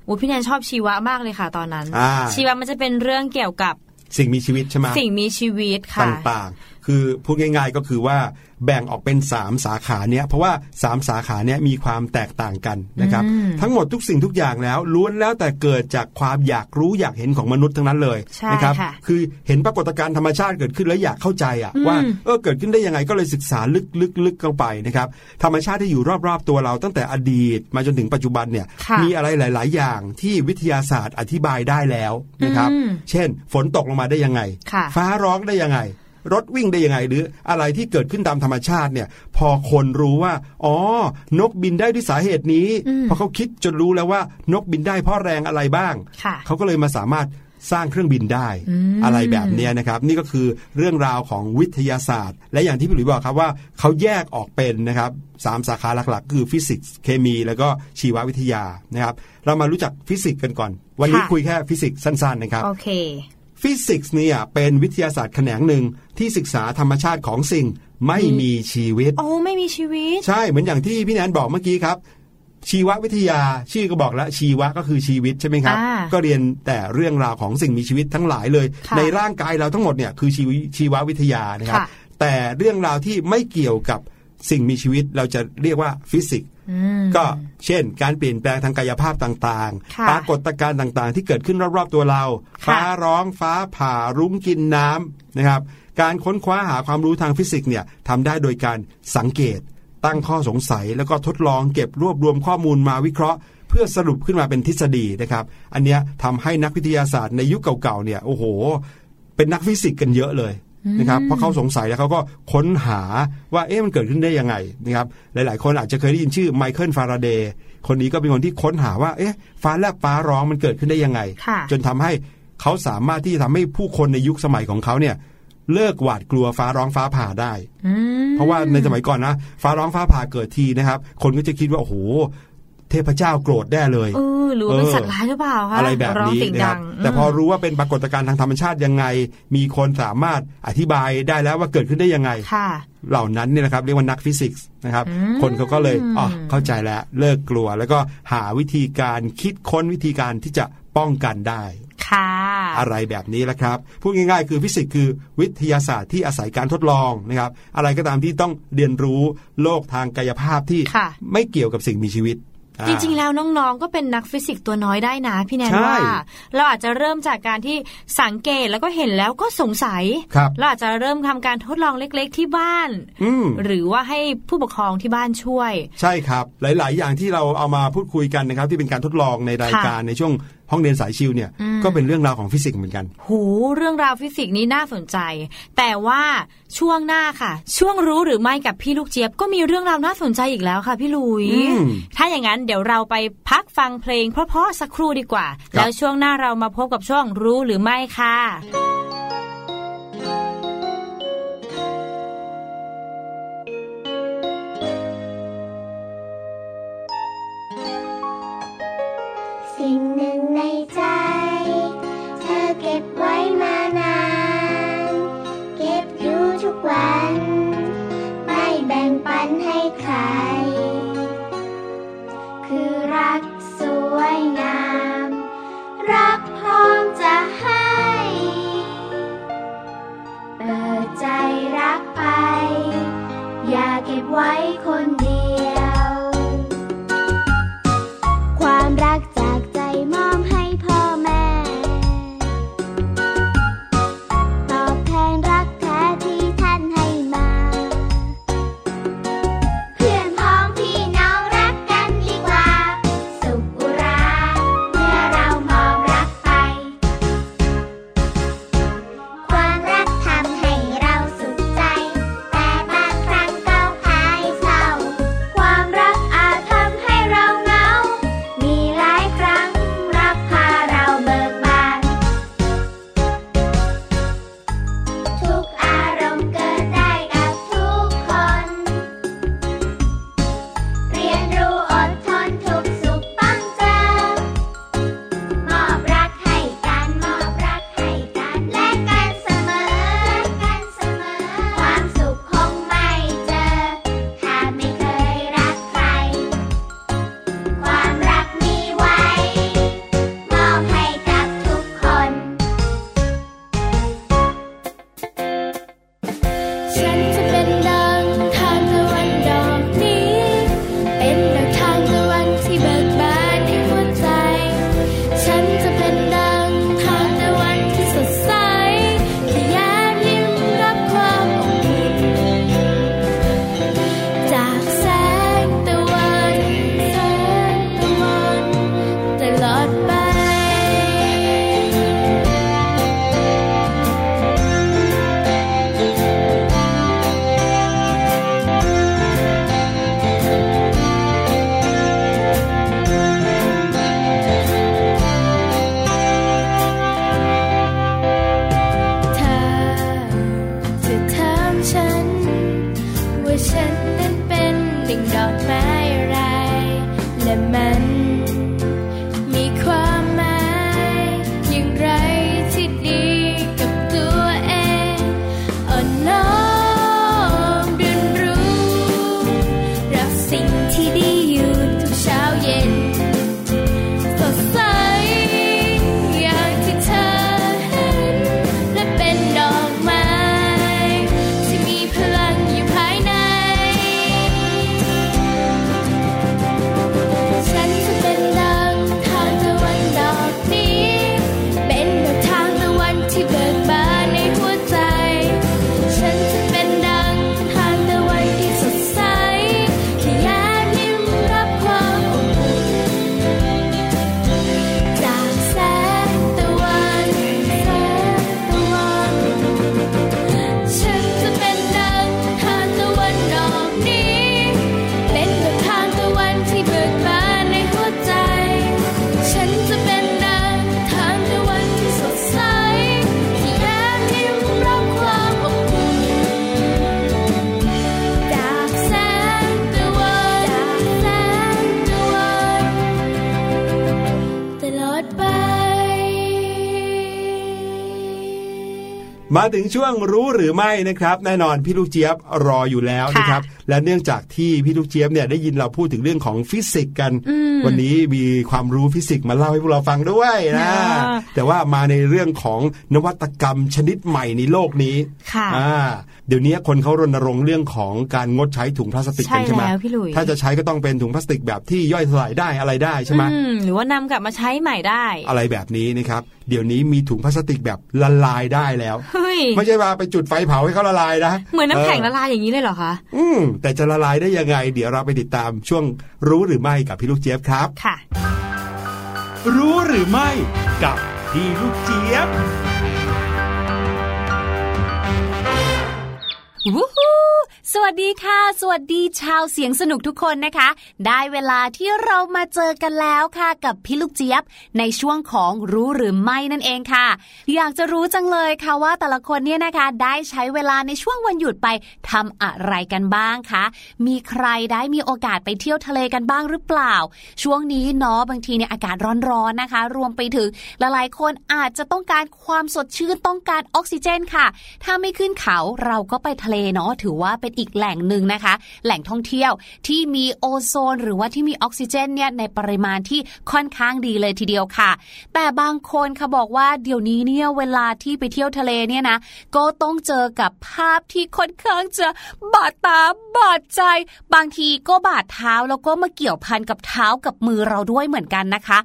โอ้พี่แนนชอบชีวะมากเลยค่ะตอนนั้นอ่าชีวะมันจะเป็นเรื่องเกี่ยวกับสิ่งมีชีวิตใช่ไหมสิ่งมีชีวิตตค่ะ่างๆ คือพูดง่ายๆก็คือว่าแบ่งออกเป็น 3 สาขาเนี้ยเพราะว่า 3 สาขาเนี้ยมีความแตกต่างกันนะครับอืมทั้งหมดทุกสิ่งทุกอย่างแล้วล้วนแล้วแต่เกิดจากความอยากรู้อยากเห็นของมนุษย์ทั้งนั้นเลยใช่นะครับค่ะคือเห็นปรากฏการณ์ธรรมชาติเกิดขึ้นแล้วอยากเข้าใจอะอืมว่าเออเกิดขึ้นได้ยังไงก็เลยศึกษาลึกๆๆเข้าไปนะครับธรรมชาติที่อยู่รอบๆตัวเราตั้งแต่อดีต มาจนถึงปัจจุบันเนี่ยค่ะมีอะไรหลาย ๆ อย่างที่วิทยาศาสตร์อธิบายได้แล้วนะครับอืมเช่น ฝนตกลงมาได้ยังไงค่ะฟ้าร้องได้ยังไง รถวิ่งได้ยังไง หรืออะไรที่เกิดขึ้นตามธรรมชาติเนี่ย พอคนรู้ว่า อ๋อ นกบินได้ด้วยสาเหตุนี้อืมพอเขาคิดจนรู้แล้วว่านกบินได้เพราะแรงอะไรบ้างค่ะเขาก็เลยมาสามารถสร้างเครื่องบินได้อืมอะไรแบบเนี้ยนะครับ นี่ก็คือเรื่องราวของวิทยาศาสตร์ และอย่างที่พี่หลุยบอกครับว่าเขาแยกออกเป็นนะครับสามสาขาหลักๆ คือฟิสิกส์เคมี แล้วก็ชีววิทยานะครับ เรามารู้จักฟิสิกส์กันก่อน วันนี้ค่ะคุยแค่ฟิสิกส์สั้นๆนะครับ โอเค ฟิสิกส์เนี่ยเป็นวิทยาศาสตร์แขนงหนึ่งที่ศึกษาธรรมชาติของสิ่งไม่มีชีวิต โอ้ไม่มีชีวิต ใช่เหมือนอย่างที่พี่แนนบอกเมื่อกี้ครับ ชีววิทยาชื่อก็บอกแล้วชีวะก็คือชีวิตใช่ไหมครับอ่าก็เรียนแต่เรื่องราวของสิ่งมีชีวิตทั้งหลายเลยค่ะในร่างกายเราทั้งหมดเนี่ยคือชีวชีววิทยานะครับค่ะแต่เรื่องราวที่ไม่เกี่ยวกับสิ่งมีชีวิตเราจะเรียกว่าฟิสิกส์อืม ก็เช่น การเปลี่ยนแปลงทางกายภาพต่างค่ะๆปรากฏการณ์ต่างๆ ที่เกิดขึ้นรอบๆตัวเราค่ะฟ้าร้องฟ้าผ่ารุ้งกินน้ำนะครับ การค้นคว้าหาความรู้ทางฟิสิกส์เนี่ยทำได้โดยการสังเกต ตั้งข้อสงสัยแล้วก็ทดลองเก็บรวบรวมข้อมูลมาวิเคราะห์ เพื่อสรุปขึ้นมาเป็นทฤษฎีนะครับ อันเนี้ยทำให้นักวิทยาศาสตร์ในยุคเก่าๆเนี่ยโอ้โห เป็นนักฟิสิกส์กันเยอะเลย นะครับเพราะเขาสงสัยแล้วเขาก็ค้นหาว่าเอ๊ะมันเกิดขึ้นได้ยังไงนะครับหลาย ๆ คนอาจจะเคยได้ยินชื่อไมเคิลฟาราเดย์คนนี้ก็เป็นคนที่ค้นหาว่าเอ๊ะฟ้าแลบฟ้าร้องมันเกิดขึ้นได้ยังไงค่ะจนทำให้เขาสามารถที่จะทำให้ผู้คนในยุคสมัยของเขาเนี่ยเลิกหวาดกลัวฟ้าร้องฟ้าผ่าได้อืมเพราะว่าในสมัยก่อนนะฟ้าร้องฟ้าผ่าเกิดทีนะครับ คนก็จะคิดว่าโอ้โห เทพเจ้าโกรธแน่เลยเออหรือว่าเป็นเออสัตว์ร้ายหรือเปล่าคะอะไรแบบร้องนี้เสียงนะคดัรับงแต่พอมรู้ว่าเป็นปรากฏการณ์ทางธรรมชาติยังไง มีคนสามารถอธิบายได้แล้วว่าเกิดขึ้นได้ยังไงค่ะเหล่านั้นเนี่ยนะครับเรียกว่านักฟิสิกส์นะครับอืมคนเขาก็เลยอ๋อเข้าใจแล้วเลิกกลัว แล้วก็หาวิธีการคิดค้นวิธีการที่จะป้องกันได้ค่ะอะไรแบบนี้แหละครับ พูดง่ายๆ คือฟิสิกส์คือวิทยาศาสตร์ที่อาศัยการทดลองนะครับ อะไรก็ตามที่ต้องเรียนรู้โลกทางกายภาพที่ค่ะไม่เกี่ยวกับสิ่งมีชีวิตอ่า จริงๆ แล้วน้องๆ ก็เป็นนักฟิสิกส์ตัวน้อยได้นะพี่แนนใช่ว่า เราอาจจะเริ่มจากการที่สังเกตแล้วก็เห็นแล้วก็สงสัยครับเราอาจจะเริ่มทำการทดลองเล็กๆ ที่บ้านอืมหรือว่าให้ผู้ปกครองที่บ้านช่วย ใช่ครับ หลาย ๆ อย่างที่เราเอามาพูดคุยกันนะครับ ที่เป็นการทดลองในรายการในช่วง ห้องเรียนสายชิวเนี่ยอืมก็เป็นเรื่องราวของฟิสิกส์เหมือนกัน หูเรื่องราวฟิสิกส์นี้น่าสนใจ แต่ว่าช่วงหน้าค่ะ ช่วงรู้หรือไม่กับพี่ลูกเจี๊ยบก็มีเรื่องราวน่าสนใจอีกแล้วค่ะพี่ลุยอืมถ้าอย่างนั้นเดี๋ยวเราไปพักฟังเพลงเพราะๆสักครู่ดีกว่าครับแล้วช่วงหน้าเรามาพบกับช่วงรู้หรือไม่ค่ะ สิ่งหนึ่งในใจ เธอเก็บไว้มานาน เก็บอยู่ทุกวัน ไม่แบ่งปันให้ใคร คือรักสวยงาม รักพร้อมจะให้ เปิดใจรักไป อย่าเก็บไว้คนเดียว มาถึงช่วงรู้หรือไม่นะครับ แน่นอนพี่ลูกเจี๊ยบรออยู่แล้วนะครับ และเนื่องจากที่พี่ลูกเจี๊ยบเนี่ยได้ยินเราพูดถึงเรื่องของฟิสิกส์กัน วันนี้มีความรู้ฟิสิกส์มาเล่าให้พวกเราฟังด้วยนะอ่าแต่ว่ามาในเรื่องของนวัตกรรมชนิดใหม่ในโลกนี้ค่ะอ่าเดี๋ยวนี้คนเขารณรงค์เรื่องของการงดใช้ถุงพลาสติกกันใช่ใช่ไหมแล้วพี่ลุยถ้าจะใช้ก็ต้องเป็นถุงพลาสติกแบบที่ย่อยสลายได้อะไรได้ใช่ไหมอืมหรือว่านำกลับมาใช้ใหม่ได้ อะไรแบบนี้นะครับเดี๋ยวนี้มีถุงพลาสติกแบบละลายได้แล้วเฮ้ยไม่ใช่ว่าไปจุดไฟเผาให้เขาละลายนะเหมือนน้ำแข็งละเออลายอย่างนี้เลยเหรอคะอืมแต่จะละลายได้ยังไง เดี๋ยวเราไปติดตามช่วงรู้หรือไม่กับพี่ลูกเจี๊ยบครับค่ะ รู้หรือไม่กับพี่ลูกเจี๊ยบ วู้ฮู้ สวัสดีค่ะ สวัสดีชาวเสียงสนุกทุกคนนะคะ ได้เวลาที่เรามาเจอกันแล้วค่ะ กับพี่ลูกเจี๊ยบ ในช่วงของรู้หรือไม่นั่นเองค่ะ อยากจะรู้จังเลยค่ะว่าแต่ละคนเนี่ยนะคะ ได้ใช้เวลาในช่วงวันหยุดไปทำอะไรกันบ้างคะมีใครได้มีโอกาสไปเที่ยวทะเลกันบ้างหรือเปล่า ช่วงนี้เนาะบางทีเนี่ยอากาศร้อนๆนะคะ รวมไปถึงหลายๆคนอาจจะต้องการความสดชื่นต้องการออกซิเจนค่ะ ถ้าไม่ขึ้นเขาเราก็ไปทะเลเนาะถือว่าเป็นอีกแหล่งหนึ่งนะคะ แหล่งท่องเที่ยวที่มีโอโซน หรือว่าที่มีออกซิเจนเนี่ยในปริมาณที่ค่อนข้างดีเลยทีเดียวค่ะ แต่บางคนค่ะบอกว่าเดี๋ยวนี้เนี่ยเวลาที่ไปเที่ยวทะเลเนี่ยนะก็ต้องเจอกับภาพที่ค่อนข้างจะบาดตาบาดใจ บางทีก็บาดเท้าแล้วก็มาเกี่ยวพันกับเท้ากับมือเราด้วยเหมือนกันนะคะ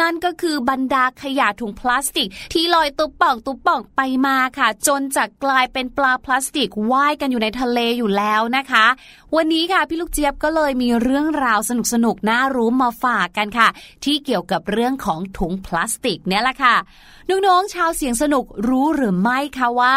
นั่นก็คือบรรดาขยะถุงพลาสติก ที่ลอยตุ๊บป่องตุ๊บป่องไปมาค่ะ จนจะกลายเป็นปลาพลาสติกว่ายกันอยู่ในทะเลอยู่แล้วนะคะ วันนี้ค่ะพี่ลูกเจี๊ยบก็เลยมีเรื่องราวสนุกๆน่ารู้มาฝากกันค่ะ ที่เกี่ยวกับเรื่องของถุงพลาสติกเนี่ยแหละค่ะ น้องๆชาวเสียงสนุกรู้หรือไม่คะว่า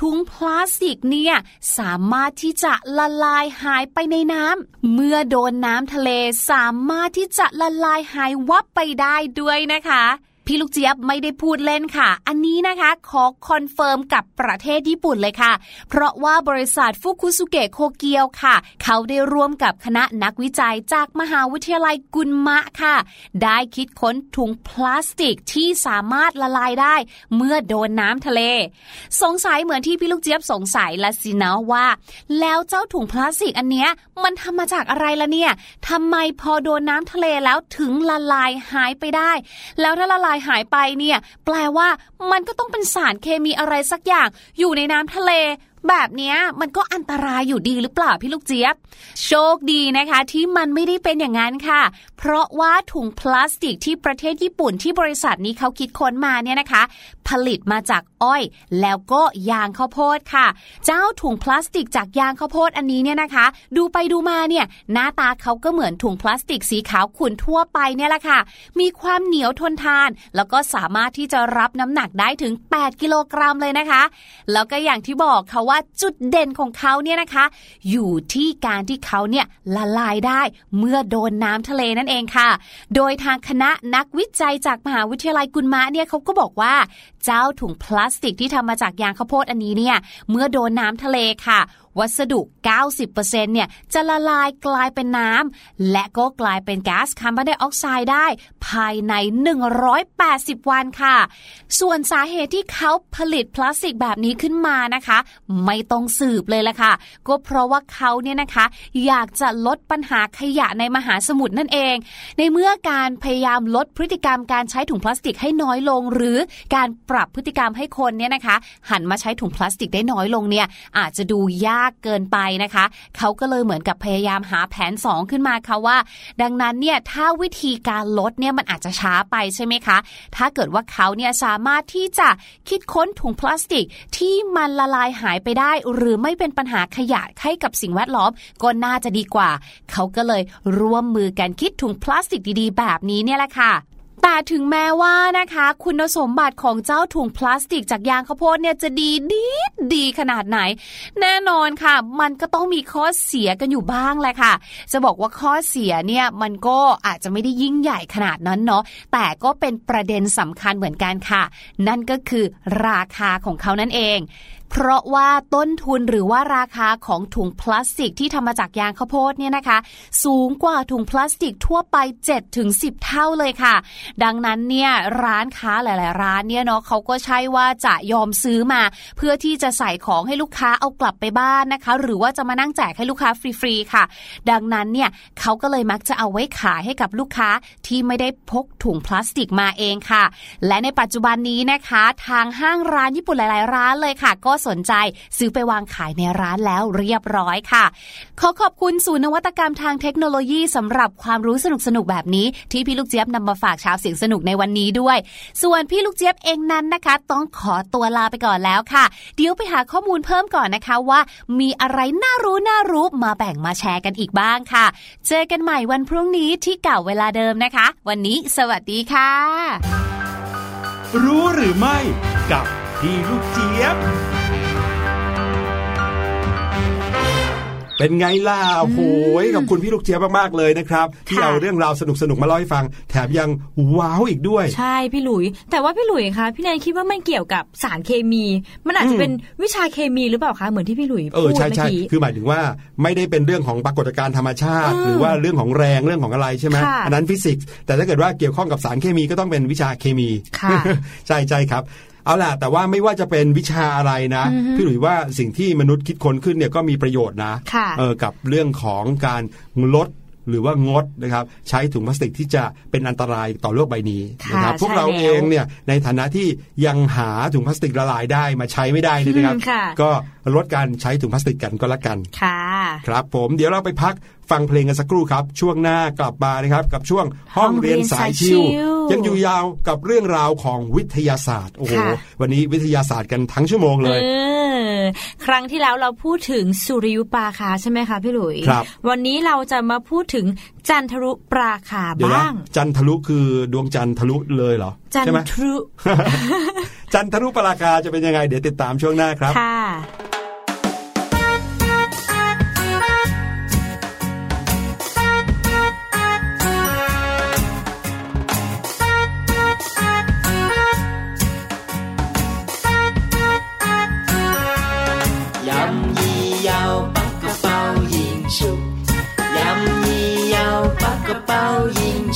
ถุงพลาสติกเนี่ยสามารถที่จะละลายหายไปในน้ำเมื่อโดนน้ำทะเลสามารถที่จะละลายหายวับไปได้ด้วยนะคะ พี่ลูกเจี๊ยบไม่ได้พูดเล่นค่ะ อันนี้นะคะขอ confirm กับประเทศญี่ปุ่นเลยค่ะ เพราะว่าบริษัทฟุกุสุเกะโคเกียวค่ะ เขาได้ร่วมกับคณะนักวิจัยจากมหาวิทยาลัยกุนมะค่ะ ได้คิดค้นถุงพลาสติกที่สามารถละลายได้ เมื่อโดนน้ำทะเล สงสัยเหมือนที่พี่ลูกเจี๊ยบสงสัยละสินะว่า แล้วเจ้าถุงพลาสติกอันเนี้ยมันทำมาจากอะไรละเนี่ยทำไมพอโดนน้ำทะเลแล้วถึงละลายหายไปได้ แล้วถ้าละลายหายไปเนี่ย แปลว่ามันก็ต้องเป็นสารเคมีอะไรสักอย่าง อยู่ในน้ำทะเลแบบนี้มันก็อันตรายอยู่ดีหรือเปล่าพี่ลูกเจี๊ยบ โชคดีนะคะ ที่มันไม่ได้เป็นอย่างนั้นค่ะ เพราะว่าถุงพลาสติกที่ประเทศญี่ปุ่นที่บริษัทนี้เขาคิดค้นมาเนี่ยนะคะ ผลิตมาจากอ้อย แล้วก็ยางข้าวโพดค่ะ เจ้าถุงพลาสติกจากยางข้าวโพดอันนี้เนี่ยนะคะ ดูไปดูมาเนี่ยหน้าตาเขาก็เหมือนถุงพลาสติกสีขาวขุ่นทั่วไปเนี่ยแหละค่ะ มีความเหนียวทนทาน แล้วก็สามารถที่จะรับน้ำหนักได้ถึง 8 กิโลกรัมเลยนะคะ แล้วก็อย่างที่บอกค่ะว่าจุดเด่นของเขาเนี่ยนะคะ อยู่ที่การที่เขาเนี่ยละลายได้เมื่อโดนน้ำทะเลนั่นเองค่ะ โดยทางคณะนักวิจัยจากมหาวิทยาลัยกุนมะเนี่ยเขาก็บอกว่าเจ้าถุงพลาสติกที่ทำมาจากยางข้าวโพดอันนี้เนี่ยเมื่อโดนน้ำทะเลค่ะ วัสดุ 90%เนี่ยจะละลายกลายเป็นน้ำและก็กลายเป็นก๊าซคาร์บอนไดออกไซด์ได้ ภายใน 180 วันค่ะ ส่วนสาเหตุที่เขาผลิตพลาสติกแบบนี้ขึ้นมานะคะ ไม่ต้องสืบเลยละค่ะ ก็เพราะว่าเขาเนี่ยนะคะ อยากจะลดปัญหาขยะในมหาสมุทรนั่นเอง ในเมื่อการพยายามลดพฤติกรรมการใช้ถุงพลาสติกให้น้อยลง หรือการปรับพฤติกรรมให้คนเนี่ยนะคะ หันมาใช้ถุงพลาสติกได้น้อยลงเนี่ยอาจจะดูยากเกินไปนะคะ เขาก็เลยเหมือนกับพยายามหาแผน 2 ขึ้นมาค่ะว่า ดังนั้นเนี่ยถ้าวิธีการลดเนี่ยมันอาจจะช้าไปใช่ไหมคะ ถ้าเกิดว่าเขาเนี่ยสามารถที่จะคิดค้นถุงพลาสติกที่มันละลายหายไปได้ หรือไม่เป็นปัญหาขยะให้กับสิ่งแวดล้อมก็น่าจะดีกว่า เขาก็เลยร่วมมือกันคิดถุงพลาสติกดีๆ แบบนี้เนี่ยแหละค่ะ แต่ถึงแม้ว่านะคะ คุณสมบัติของเจ้าถุงพลาสติกจากยางข้าวโพดเนี่ยจะดีดีดีขนาดไหน แน่นอนค่ะ มันก็ต้องมีข้อเสียกันอยู่บ้างแหละค่ะ จะบอกว่าข้อเสียเนี่ยมันก็อาจจะไม่ได้ยิ่งใหญ่ขนาดนั้นเนาะแต่ก็เป็นประเด็นสำคัญเหมือนกันค่ะ นั่นก็คือราคาของเขานั่นเองเพราะว่าต้นทุนหรือว่าราคาของถุงพลาสติกที่ทำมาจากยางข้าวโพดเนี่ยนะคะ สูงกว่าถุงพลาสติกทั่วไป 7-10 เท่าเลยค่ะ ดังนั้นเนี่ยร้านค้าหลาย ๆ ร้านเนี่ยเนาะเขาก็ใช่ว่าจะยอมซื้อมา เพื่อที่จะใส่ของให้ลูกค้าเอากลับไปบ้านนะคะ หรือว่าจะมานั่งแจกให้ลูกค้าฟรี ๆ ค่ะ ดังนั้นเนี่ยเขาก็เลยมักจะเอาไว้ขายให้กับลูกค้าที่ไม่ได้พกถุงพลาสติกมาเองค่ะ และในปัจจุบันนี้นะคะ ทางห้างร้านญี่ปุ่นหลาย ๆ ร้านเลยค่ะ ก็สนใจซื้อไปวางขายในร้านแล้วเรียบร้อยค่ะ ขอขอบคุณศูนย์นวัตกรรมทางเทคโนโลยีสำหรับความรู้สนุกๆแบบนี้ ที่พี่ลูกเจี๊ยบนำมาฝากชาวเสียงสนุกในวันนี้ด้วย ส่วนพี่ลูกเจี๊ยบเองนั้นนะคะ ต้องขอตัวลาไปก่อนแล้วค่ะ เดี๋ยวไปหาข้อมูลเพิ่มก่อนนะคะว่า มีอะไรน่ารู้น่ารู้มาแบ่งมาแชร์กันอีกบ้างค่ะ เจอกันใหม่วันพรุ่งนี้ที่เก่าเวลาเดิมนะคะ วันนี้สวัสดีค่ะ รู้หรือไม่กับพี่ลูกเจี๊ยบ เป็นไงล่ะโอ้โหกับคุณพี่ลูกเจี๊ยบมากๆเลยนะครับ ที่ค่ะเอาเรื่องราวสนุกๆมาเล่าให้ฟัง แถมยังว้าวอีกด้วย ใช่พี่หลุย แต่ว่าพี่หลุยคะพี่แนนคิดว่ามันเกี่ยวกับสารเคมี มันอาจจะเป็นวิชาเคมีหรือเปล่าคะเหมือนที่พี่หลุยเอพูอดใช่เมื่อใช่กี้คือหมายถึงว่าไม่ได้เป็นเรื่องของปรากฏการณ์ธรรมชาติอืมหรือว่าเรื่องของแรงเรื่องของอะไรใช่ไหมค่ะอันนั้นฟิสิกส์แต่ถ้าเกิดว่าเกี่ยวข้องกับสารเคมีก็ต้องเป็นวิชาเคมีค่ะใช่ใช่ครับ เอาล่ะ แต่ว่าไม่ว่าจะเป็นวิชาอะไรนะอือฮึพี่หลุยว่าสิ่งที่มนุษย์คิดค้นขึ้นเนี่ยก็มีประโยชน์นะค่ะเออกับเรื่องของการลด หรือว่างดนะครับใช้ถุงพลาสติกที่จะเป็นอันตรายต่อโลกใบนี้ค่ะนะครับพวกใช่เราแล้วเองเนี่ยในฐานะที่ยังหาถุงพลาสติกละลายได้มาใช้ไม่ได้เนยนะครับอืมค่ะก็ลดการใช้ถุงพลาสติกกันก็แล้วกันค่ะครับผมเดี๋ยวเราไปพักฟังเพลงกันสักครู่ครับ ช่วงหน้ากลับมานะครับ กับช่วงห้องเรียนสายชิวห้องเรียนสายชิลยังอยู่ยาวกับเรื่องราวของวิทยาศาสตร์โอ้โหค่ะวันนี้วิทยาศาสตร์กันทั้งชั่วโมงเลยเออ ครั้งที่แล้วเราพูดถึงสุริยุปราคาใช่ไหมคะพี่หลุยครับวันนี้เราจะมาพูดถึงจันทรุปราคาเดี๋ยวนะบ้าง จันทรุคือดวงจันทร์ทะลุเลยเหรอจันใช่ไหมทรุ จันทรุปราคาจะเป็นยังไง เดี๋ยวติดตามช่วงหน้าครับค่ะ 包现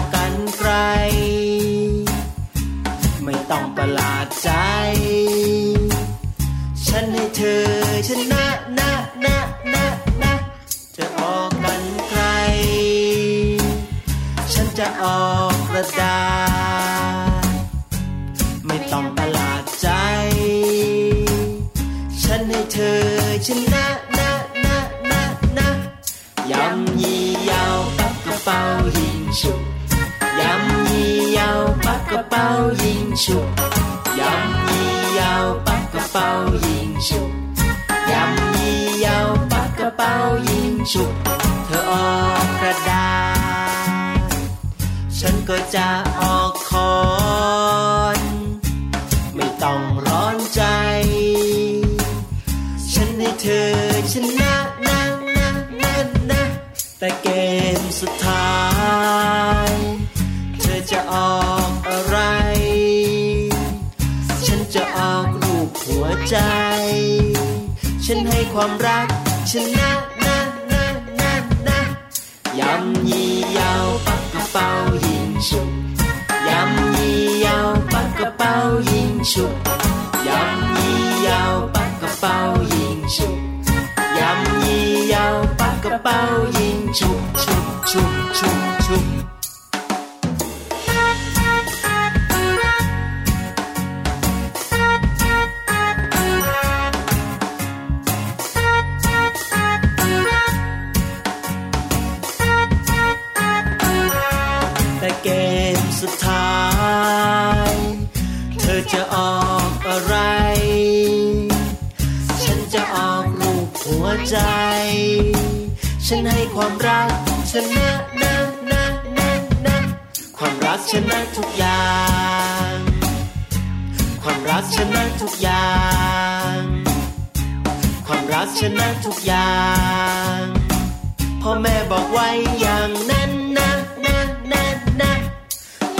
จะออกคอนไม่ต้องร้อนใจ ฉันให้เธอชนะนะนะนะนะแต่เกมสุดท้าย เธอจะออกอะไร ฉันจะออกรูปหัวใจ ฉันให้ความรักชนะนะนะ ความรักชนะนะนะนะนะความรักชนะทุกอย่าง ความรักชนะทุกอย่าง ความรักชนะทุกอย่างพ่อแม่บอกไว้อย่างนั้นนะนะนะนะ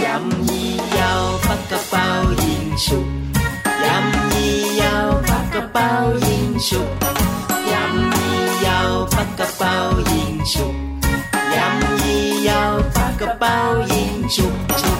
ยำยีเยาวปักกระเป๋ายิงฉุกยำยีเยาวปักกระเป๋ายิงฉุก show.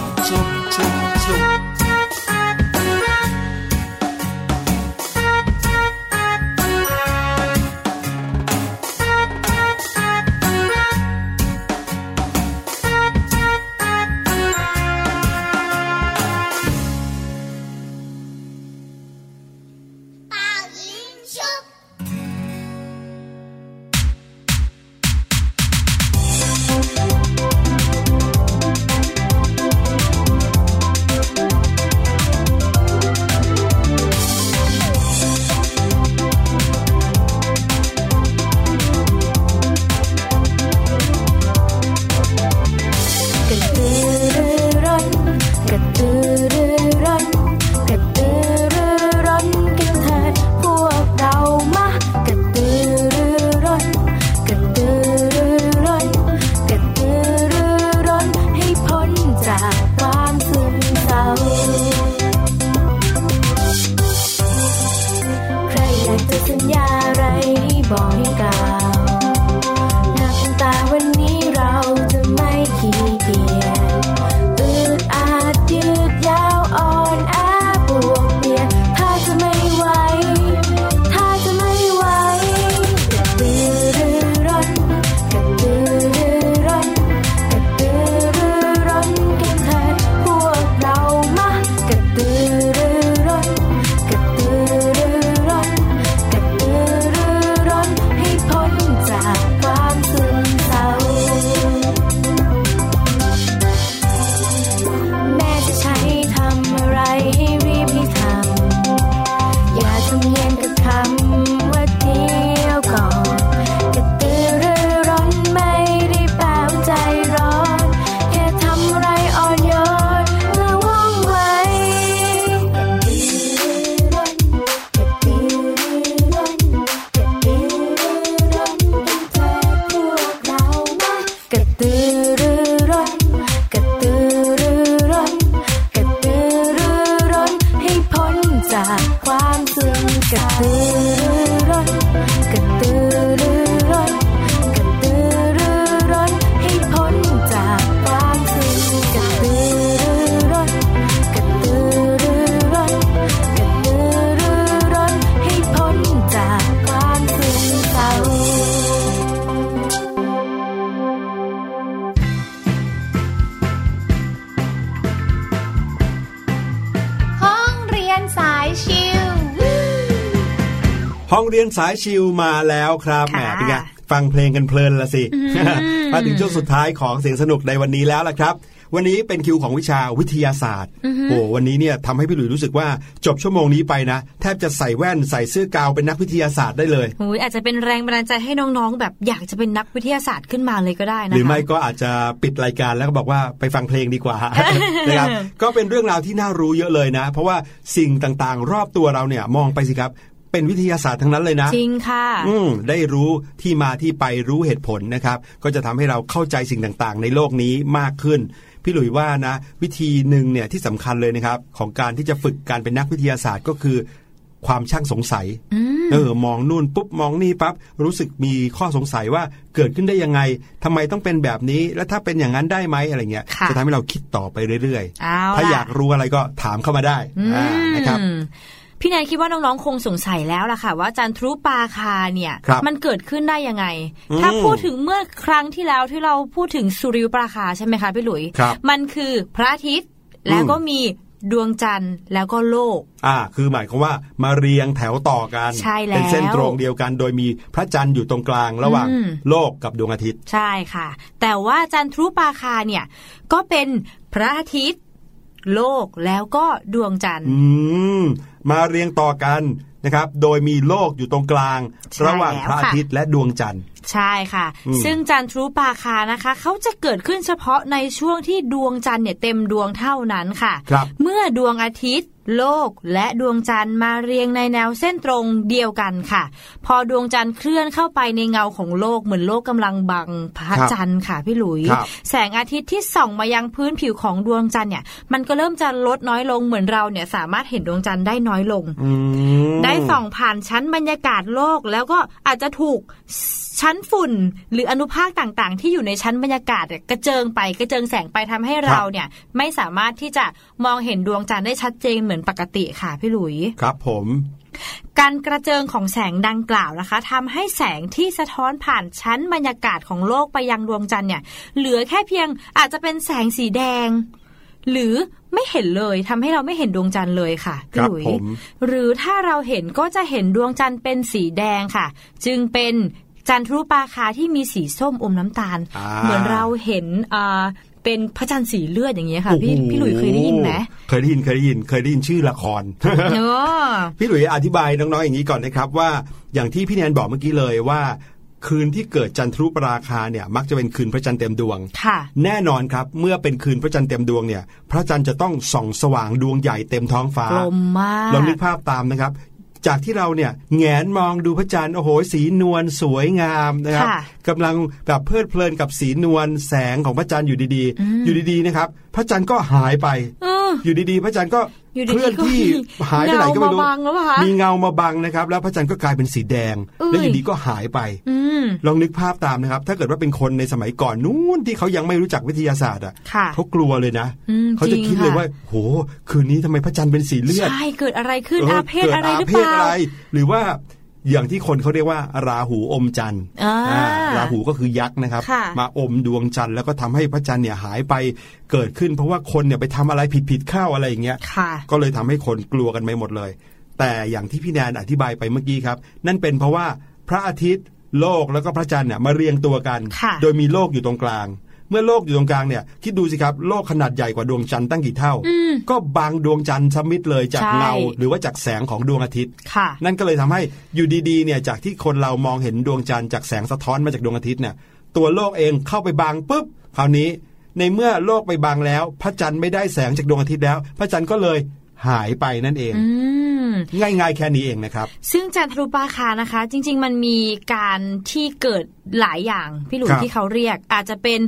องเรียนสายชิลมาแล้วครับแหมค่ะเป็นไงฟังเพลงกันเพลินละสิมาถึงช่วงสุดท้ายของเสียงสนุกในวันนี้แล้วล่ะครับ วันนี้เป็นคิวของวิชาวิทยาศาสตร์โอ้วันนี้เนี่ยทำให้พี่หลุยรู้สึกว่าจบชั่วโมงนี้ไปนะ แทบจะใส่แว่นใส่เสื้อกาวเป็นนักวิทยาศาสตร์ได้เลยหูยอาจจะเป็นแรงบันดาลใจให้น้องๆ แบบอยากจะเป็นนักวิทยาศาสตร์ขึ้นมาเลยก็ได้นะคะหรือไม่ก็อาจจะปิดรายการแล้วก็บอกว่าไปฟังเพลงดีกว่านะครับก็เป็นเรื่องราวที่น่ารู้เยอะเลยนะ เพราะว่าสิ่งต่างๆ รอบตัวเราเนี่ยมองไปสิครับ เป็นวิทยาศาสตร์ทั้งนั้นเลยนะ จริงค่ะ อืมได้รู้ที่มาที่ไปรู้เหตุผลนะครับ ก็จะทำให้เราเข้าใจสิ่งต่างๆ ในโลกนี้มากขึ้น พี่หลุยว่านะ วิธีหนึ่งเนี่ยที่สำคัญเลยนะครับ ของการที่จะฝึกการเป็นนักวิทยาศาสตร์ก็คือความช่างสงสัย เออ มองนู่นปุ๊บมองนี่ปั๊บรู้สึกมีข้อสงสัยว่าเกิดขึ้นได้ยังไงทำไมต้องเป็นแบบนี้ แล้วถ้าเป็นอย่างนั้นได้ไหมอะไรเงี้ยค่ะจะทำให้เราคิดต่อไปเรื่อยเอาๆถ้าล่ะอยากรู้อะไรก็ถามเข้ามาได้อือ่านะครับม พี่แนนคิดว่าน้องๆคงสงสัยแล้วล่ะค่ะ ว่าจันทรุปาคาเนี่ยครับมันเกิดขึ้นได้ยังไงอืมถ้าพูดถึงเมื่อครั้งที่แล้วที่เราพูดถึงสุริยุปราคาใช่ไหมคะพี่หลุยครับมันคือพระอาทิตย์แล้วก็มีดวงจันทร์แล้วก็โลก อ่า คือหมายความว่ามาเรียงแถวต่อกันใช่แล้วเป็นเส้นตรงเดียวกัน โดยมีพระจันทร์อยู่ตรงกลางระหว่างอืมโลกกับดวงอาทิตย์ ใช่ค่ะ แต่ว่าจันทรุปราคาเนี่ยก็เป็นพระอาทิตย์ โลกแล้วก็ดวงจันทร์อืมมาเรียงต่อกันนะครับ โดยมีโลกอยู่ตรงกลางใช่ระหว่างแล้วพระอาค่ะทิตย์และดวงจันทร์ใช่ค่ะอืมซึ่งจันทรุปราคานะคะเขาจะเกิดขึ้นเฉพาะในช่วงที่ดวงจันทร์เนี่ยเต็มดวงเท่านั้นค่ะครับเมื่อดวงอาทิตย์โลกและดวงจันทร์มาเรียงในแนวเส้นตรงเดียวกันค่ะ พอดวงจันทร์เคลื่อนเข้าไปในเงาของโลกเหมือนโลกกำลังบังพระครับจันทร์ค่ะพี่หลุยครับแสงอาทิตย์ที่ส่องมายังพื้นผิวของดวงจันทร์เนี่ยมันก็เริ่มจะลดน้อยลงเหมือนเราเนี่ยสามารถเห็นดวงจันทร์ได้น้อยลงอืมได้ส่องผ่านชั้นบรรยากาศโลกแล้วก็อาจจะถูก ชั้นฝุ่นหรืออนุภาคต่างๆ ที่อยู่ในชั้นบรรยากาศเนี่ยกระเจิงไปกระเจิงแสงไปทำให้เราเนี่ยไม่สามารถที่จะมองเห็นดวงจันทร์ได้ชัดเจนเหมือนปกติค่ะพี่หลุย ครับผมการกระเจิงของแสงดังกล่าวนะคะทำให้แสงที่สะท้อนผ่านชั้นบรรยากาศของโลกไปยังดวงจันทร์เนี่ย เหลือแค่เพียงอาจจะเป็นแสงสีแดง หรือไม่เห็นเลยทำให้เราไม่เห็นดวงจันทร์เลยค่ะคพี่รับหลุยผมหรือถ้าเราเห็นก็จะเห็นดวงจันทร์เป็นสีแดงค่ะ จึงเป็น จันทรุปราคาที่มีสีส้มอมน้ำตาลอ่าเหมือนเราเห็นอ่าเป็นพระจันทร์สีเลือดอย่างเงี้ยค่ะ พี่โอ้โพี่หลุยเคยได้ยินไหมเคยได้ยินเคยได้ยินเคยได้ยินชื่อละครเนอะพี่หลุยอธิบายน้องๆอย่างนี้ก่อนนะครับว่าอย่างที่พี่แนนบอกเมื่อกี้เลยว่า คืนที่เกิดจันทรุปราคาเนี่ยมักจะเป็นคืนพระจันทร์เต็มดวงค่ะ แน่นอนครับเมื่อเป็นคืนพระจันทร์เต็มดวงเนี่ย พระจันทร์จะต้องส่องสว่างดวงใหญ่เต็มท้องฟ้ากลมมากลองนึกภาพตามนะครับ จากที่เราเนี่ยแงนมองดูพระจันทร์โอ้โห สีนวลสวยงามนะครับค่ะกำลังแบบเพลิดเพลินกับสีนวลแสงของพระจันทร์อยู่ดีๆ อยู่ดีๆนะครับพระจันทร์ก็หายไปเอออยู่ดีๆ พระจันทร์ก็อยู่เคดีๆลื่อนที่ก็มีหายไปไหนก็ไม่รู้เงามาบังแล้วปะคะมีเงามาบังนะครับ แล้วพระจันทร์ก็กลายเป็นสีแดงเอ้ยแล้วอยู่ดีก็หายไปอืมลองนึกภาพตามนะครับ ถ้าเกิดว่าเป็นคนในสมัยก่อนนู้นที่เขายังไม่รู้จักวิทยาศาสตร์อะค่ะเขากลัวเลยนะอืมเขาจะคิดเลยจริงค่ะว่า โห คืนนี้ทำไมพระจันทร์เป็นสีเลือดใช่เกิดอะไรขึ้นเอาเพศอะไรหรือเปกิดล่าอะไรหรือว่า อย่างที่คนเขาเรียกว่า ราหูอมจันทร์อ่าอ่าราหูก็คือยักษ์นะครับค่ะมาอมดวงจันทร์แล้วก็ทำให้พระจันทร์เนี่ยหายไปเกิดขึ้น เพราะว่าคนเนี่ยไปทำอะไรผิดผิดๆเข้าอะไรอย่างเงี้ยค่ะก็เลยทำให้คนกลัวกันไปหมดเลย แต่อย่างที่พี่แนนอธิบายไปเมื่อกี้ครับ นั่นเป็นเพราะว่าพระอาทิตย์โลกแล้วก็พระจันทร์เนี่ยมาเรียงตัวกันค่ะโดยมีโลกอยู่ตรงกลาง เมื่อโลกอยู่ตรงกลางเนี่ยคิดดูสิครับโลกขนาดใหญ่กว่าดวงจันทร์ตั้งกี่เท่าอืมก็บังดวงจันทร์สมิดเลยจากใช่เงาหรือว่าจากแสงของดวงอาทิตย์ค่ะนั่นก็เลยทำให้อยู่ดีๆเนี่ยจากที่คนเรามองเห็นดวงจันทร์จากแสงสะท้อนมาจากดวงอาทิตย์เนี่ยตัวโลกเองเข้าไปบังปุ๊บคราวนี้ ในเมื่อโลกไปบังแล้ว พระจันทร์ไม่ได้แสงจากดวงอาทิตย์แล้ว พระจันทร์ก็เลยหายไปนั่นเองอืมง่ายๆแค่นี้เองนะครับ ซึ่งจันทรุปราคานะคะ จริง ๆ มันมีการที่เกิดหลายอย่างพี่หลุยครับที่เขาเรียก อาจจะเป็น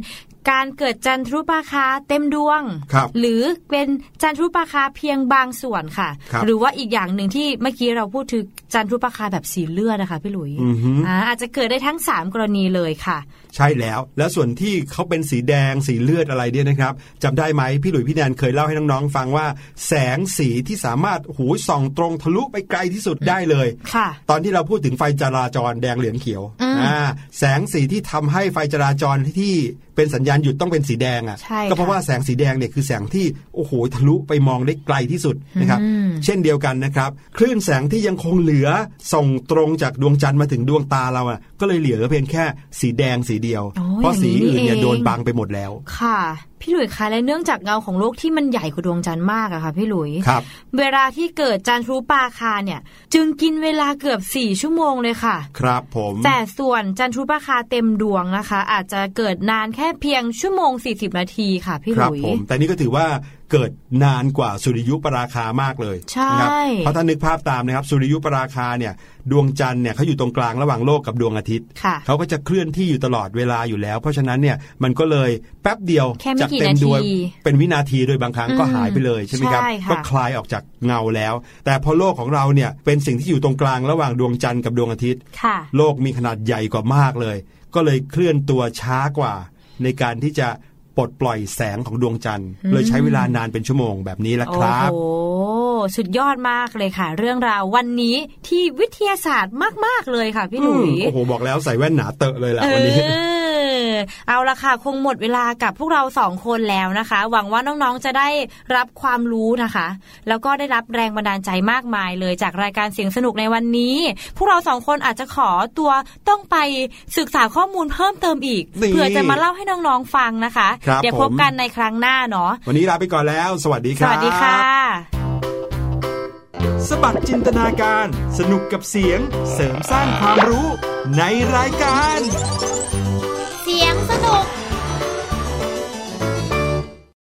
การเกิดจันทรุปราคาเต็มดวงครับหรือเป็นจันทรุปราคาเพียงบางส่วนค่ะครับหรือว่าอีกอย่างหนึ่งที่เมื่อกี้เราพูดถึงจันทรุปราคาแบบสีเลือดนะคะพี่หลุยอือฮึอ่าอาจจะเกิดได้ทั้งสามกรณีเลยค่ะ ใช่แล้ว แล้วส่วนที่เขาเป็นสีแดงสีเลือดอะไรเนี่ยนะครับจำได้ไหมพี่หลุยพี่แนนเคยเล่าให้น้องๆฟังว่า แสงสีที่สามารถหูส่องตรงทะลุไปไกลที่สุดได้เลยค่ะ ตอนที่เราพูดถึงไฟจราจรแดงเหลืองเขียวอืมอ่าแสงสีที่ทำให้ไฟจราจรที่เป็นสัญญาณหยุดต้องเป็นสีแดงอะใช่ก็เพราะค่ะว่าแสงสีแดงเนี่ยคือแสงที่โอ้โหทะลุไปมองได้ไกลที่สุดนะครับอืมเช่นเดียวกันนะครับคลื่นแสงที่ยังคงเหลือส่งตรงจากดวงจันทร์มาถึงดวงตาเราอะก็เลยเหลือเพียงแค่สีแดงสีเดียวโอ้เพราะสีอื่นเนี่ยอย่างนี้นี่เองโดนบังไปหมดแล้ว ค่ะ พี่หลุยคะและเนื่องจากเงาของโลกที่มันใหญ่กว่าดวงจันทร์มากอะค่ะพี่หลุยครับ เวลาที่เกิดจันทรุปราคาเนี่ย จึงกินเวลาเกือบสี่ชั่วโมงเลยค่ะ ครับผม แต่ส่วนจันทรุปราคาเต็มดวงนะคะ อาจจะเกิดนานแค่เพียงชั่วโมง 40 นาทีค่ะพี่คหรับลุยผมแต่นี่ก็ถือว่า เกิดนานกว่าสุริยุปราคามากเลยใช่นะครับเพราะถ้านึกภาพตามนะครับสุริยุปราคาเนี่ยดวงจันทร์เนี่ยเขาอยู่ตรงกลางระหว่างโลกกับดวงอาทิตย์ค่ะเขาก็จะเคลื่อนที่อยู่ตลอดเวลาอยู่แล้ว เพราะฉะนั้นเนี่ยมันก็เลยแป๊บเดียวแค่ไม่จากกี่เต็มดวงนาทีเป็นวินาทีโดยบางครั้งก็อืมหายไปเลยใช่ไหมครับใช่ค่ะก็คลายออกจากเงาแล้ว แต่พอโลกของเราเนี่ยเป็นสิ่งที่อยู่ตรงกลางระหว่างดวงจันทร์กับดวงอาทิตย์ค่ะโลกมีขนาดใหญ่กว่ามากเลย ก็เลยเคลื่อนตัวช้ากว่าในการที่จะ ปลดปล่อยแสงของดวงจันทร์อืมเลยใช้เวลานานเป็นชั่วโมงแบบนี้ละครับ โอ้โห สุดยอดมากเลยค่ะ เรื่องราววันนี้ที่วิทยาศาสตร์มาก ๆ เลยค่ะพี่หลุยอืมโอ้โห บอกแล้วใส่แว่นหนาเตอะเลยล่ะเอวันนี้อเอาละค่ะ คงหมดเวลากับพวกเราสองคนแล้วนะคะ หวังว่าน้องๆจะได้รับความรู้นะคะ แล้วก็ได้รับแรงบันดาลใจมากมายเลยจากรายการเสียงสนุกในวันนี้ พวกเราสองคนอาจจะขอตัวต้องไปศึกษาข้อมูลเพิ่มเติมอีกนี่เพื่อจะมาเล่าให้น้องๆฟังนะคะครับเดี๋ยวพบกันในครั้งหน้าเนาะวันนี้ลาไปก่อนแล้ว สวัสดีครับสวัสดีค่ะ สบัดจินตนาการ สนุกกับเสียงเสริมสร้างความรู้ในรายการ เสียงสนุก